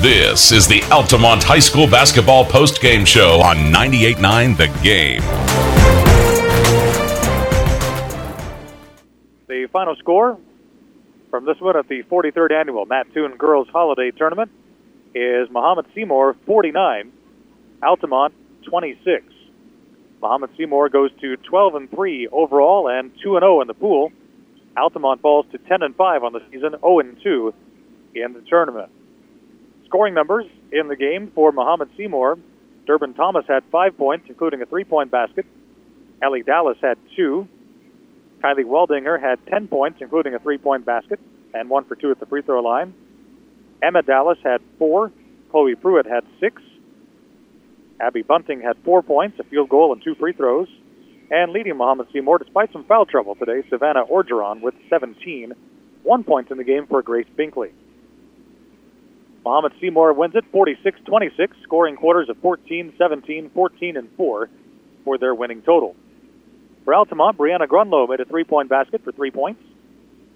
This is the Altamont High School Basketball Post Game Show on 98.9 The Game. The final score from this one at the 43rd Annual Mattoon Girls Holiday Tournament is Mahomet Seymour 49, Altamont 26. Mahomet Seymour goes to 12 and 3 overall and 2 and 0 in the pool. Altamont falls to 10 and 5 on the season, 0 and 2 in the tournament. Scoring numbers in the game for Mahomet Seymour Durbin Thomas had five points, including a three point basket. Ellie Dallas had two. Kylie Weldinger had 10 points, including a three point basket, and one for two at the free throw line. Emma Dallas had four. Chloe Pruitt had six. Abby Bunting had four points, a field goal, and two free throws. And leading Mahomet Seymour, despite some foul trouble today, Savannah Orgeron with 17, one point in the game for Grace Binkley. Mahomet Seymour wins it 46 26, scoring quarters of 14, 17, 14, and 4 for their winning total. For Altamont, Brianna Grunlow made a three point basket for three points.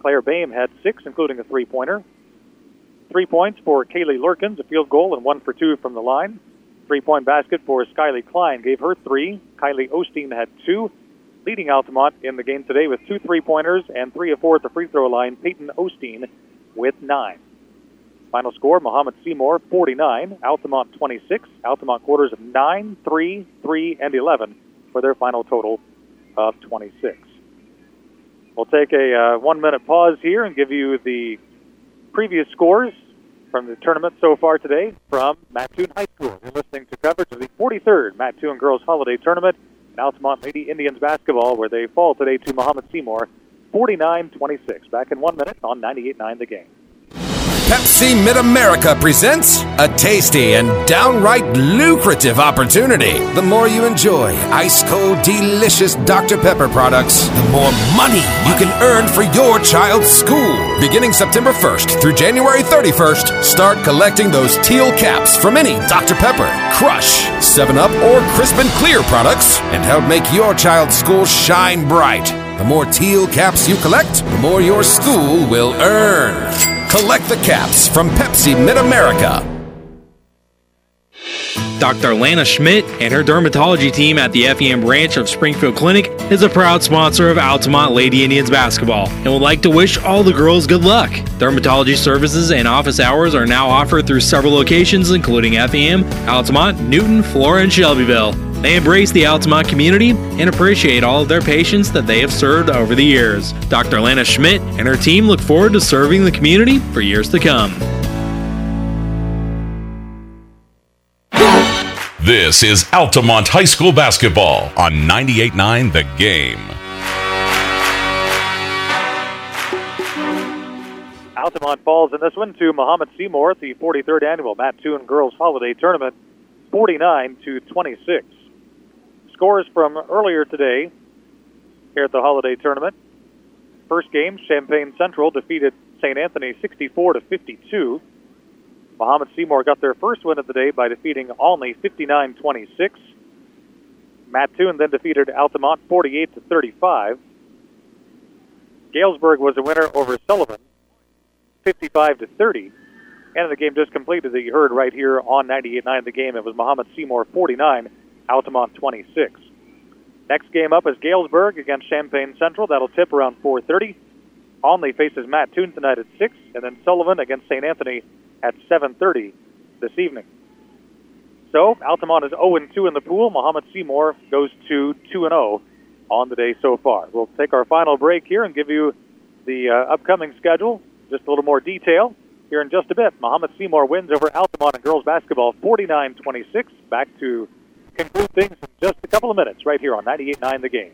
Claire Bame had six, including a three pointer. Three points for Kaylee Lurkins, a field goal, and one for two from the line. Three point basket for Skyly Klein gave her three. Kylie Osteen had two. Leading Altamont in the game today with two three pointers and three of four at the free throw line, Peyton Osteen with nine. Final score Mahomet Seymour 49, Altamont 26. Altamont quarters of 9, 3, 3, and 11 for their final total of 26. We'll take a uh, one minute pause here and give you the previous scores from the tournament so far today from Mattoon High School. You're listening to coverage of the 43rd Mattoon Girls Holiday Tournament in Altamont Lady Indians basketball, where they fall today to Mahomet Seymour 49 26. Back in one minute on 98 9 the game. Pepsi Mid America presents a tasty and downright lucrative opportunity. The more you enjoy ice cold, delicious Dr. Pepper products, the more money you can earn for your child's school. Beginning September 1st through January 31st, start collecting those teal caps from any Dr. Pepper, Crush, 7 Up, or Crisp and Clear products and help make your child's school shine bright. The more teal caps you collect, the more your school will earn. Collect the caps from Pepsi Mid America. Dr. Lana Schmidt and her dermatology team at the FEM branch of Springfield Clinic is a proud sponsor of Altamont Lady Indians basketball and would like to wish all the girls good luck. Dermatology services and office hours are now offered through several locations, including FEM, Altamont, Newton, Flora, and Shelbyville. They embrace the Altamont community and appreciate all of their patients that they have served over the years. Dr. Lana Schmidt and her team look forward to serving the community for years to come. This is Altamont High School basketball on 98.9 The Game. Altamont falls in this one to Mahomet Seymour at the 43rd annual Mattoon Girls Holiday Tournament, 49 to 26. Scores from earlier today here at the Holiday Tournament. First game, Champaign Central defeated St. Anthony 64 to 52. Mahomet Seymour got their first win of the day by defeating Olney 59 26. Mattoon then defeated Altamont 48 to 35. Galesburg was a winner over Sullivan 55 to 30. And the game just completed that you heard right here on 98.9 the game. It was Mahomet Seymour 49, Altamont 26. Next game up is Galesburg against Champaign Central. That'll tip around 4:30. Olney faces Mattoon tonight at 6, and then Sullivan against St. Anthony at 7:30 this evening. So Altamont is 0-2 in the pool. Mahomet Seymour goes to 2-0 on the day so far. We'll take our final break here and give you the uh, upcoming schedule, just a little more detail here in just a bit. Mahomet Seymour wins over Altamont in girls basketball 49-26. Back to conclude things in just a couple of minutes right here on 98.9 The Game.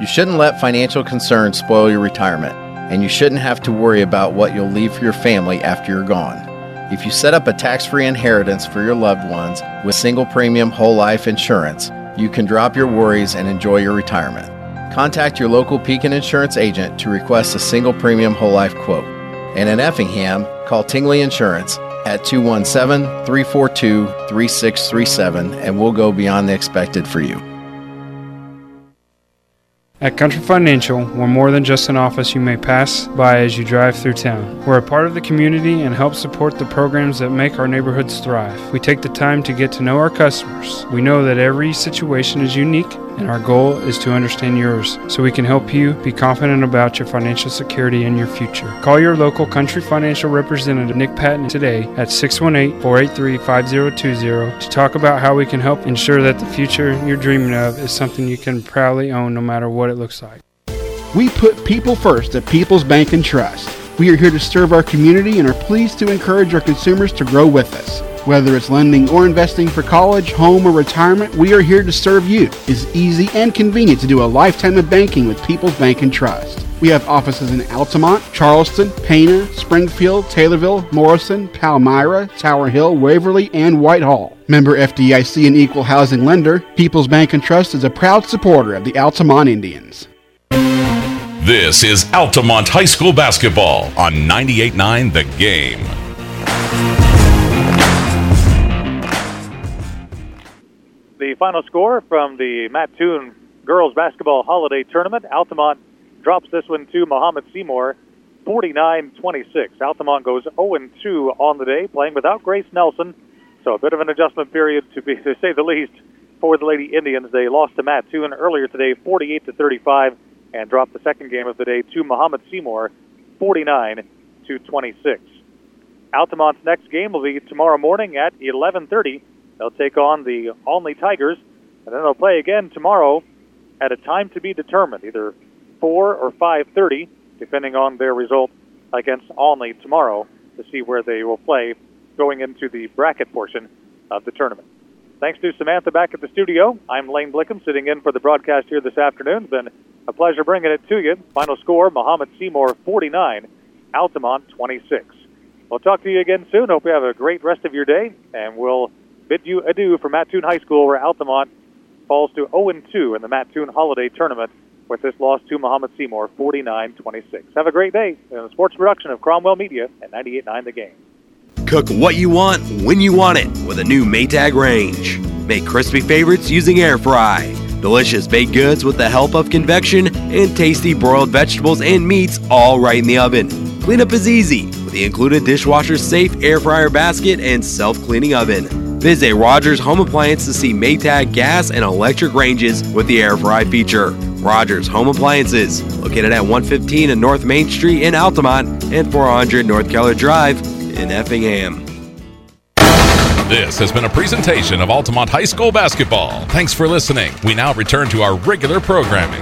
You shouldn't let financial concerns spoil your retirement, and you shouldn't have to worry about what you'll leave for your family after you're gone. If you set up a tax free inheritance for your loved ones with single premium whole life insurance, you can drop your worries and enjoy your retirement. Contact your local Pekin Insurance agent to request a single premium whole life quote. And in Effingham, call Tingley Insurance at 217 342 3637 and we'll go beyond the expected for you. At Country Financial, we're more than just an office you may pass by as you drive through town. We're a part of the community and help support the programs that make our neighborhoods thrive. We take the time to get to know our customers. We know that every situation is unique, and our goal is to understand yours so we can help you be confident about your financial security and your future. Call your local Country Financial representative, Nick Patton, today at 618 483 5020 to talk about how we can help ensure that the future you're dreaming of is something you can proudly own no matter what it looks like. We put people first at People's Bank and Trust. We are here to serve our community and are pleased to encourage our consumers to grow with us. Whether it's lending or investing for college, home, or retirement, we are here to serve you. It's easy and convenient to do a lifetime of banking with People's Bank and Trust. We have offices in Altamont, Charleston, Pana, Springfield, Taylorville, Morrison, Palmyra, Tower Hill, Waverly, and Whitehall. Member FDIC and equal housing lender, People's Bank and Trust is a proud supporter of the Altamont Indians. This is Altamont High School basketball on 98.9 The Game. Final score from the Mattoon Girls Basketball Holiday Tournament, Altamont drops this one to Mahomet Seymour, 49-26. Altamont goes 0-2 on the day, playing without Grace Nelson, so a bit of an adjustment period to be to say the least for the Lady Indians. They lost to Mattoon earlier today, 48 to 35, and dropped the second game of the day to Mahomet Seymour, 49 to 26. Altamont's next game will be tomorrow morning at 11:30. They'll take on the Olney Tigers, and then they'll play again tomorrow at a time to be determined, either 4 or 5:30, depending on their result against Olney tomorrow, to see where they will play going into the bracket portion of the tournament. Thanks to Samantha back at the studio. I'm Lane Blickham sitting in for the broadcast here this afternoon. It's been a pleasure bringing it to you. Final score Mahomet Seymour 49, Altamont 26. We'll talk to you again soon. Hope you have a great rest of your day, and we'll bid you adieu from Mattoon High School, where Altamont falls to 0 2 in the Mattoon Holiday Tournament with this loss to Mahomet Seymour 49 26. Have a great day in the sports production of Cromwell Media at 98.9 The Game. Cook what you want when you want it with a new Maytag range. Make crispy favorites using air fry. Delicious baked goods with the help of convection and tasty broiled vegetables and meats all right in the oven. Cleanup is easy with the included dishwasher safe air fryer basket and self cleaning oven. Visit Rogers Home Appliance to see Maytag gas and electric ranges with the air fry feature. Rogers Home Appliances, located at 115 and North Main Street in Altamont and 400 North Keller Drive in Effingham. This has been a presentation of Altamont High School basketball. Thanks for listening. We now return to our regular programming.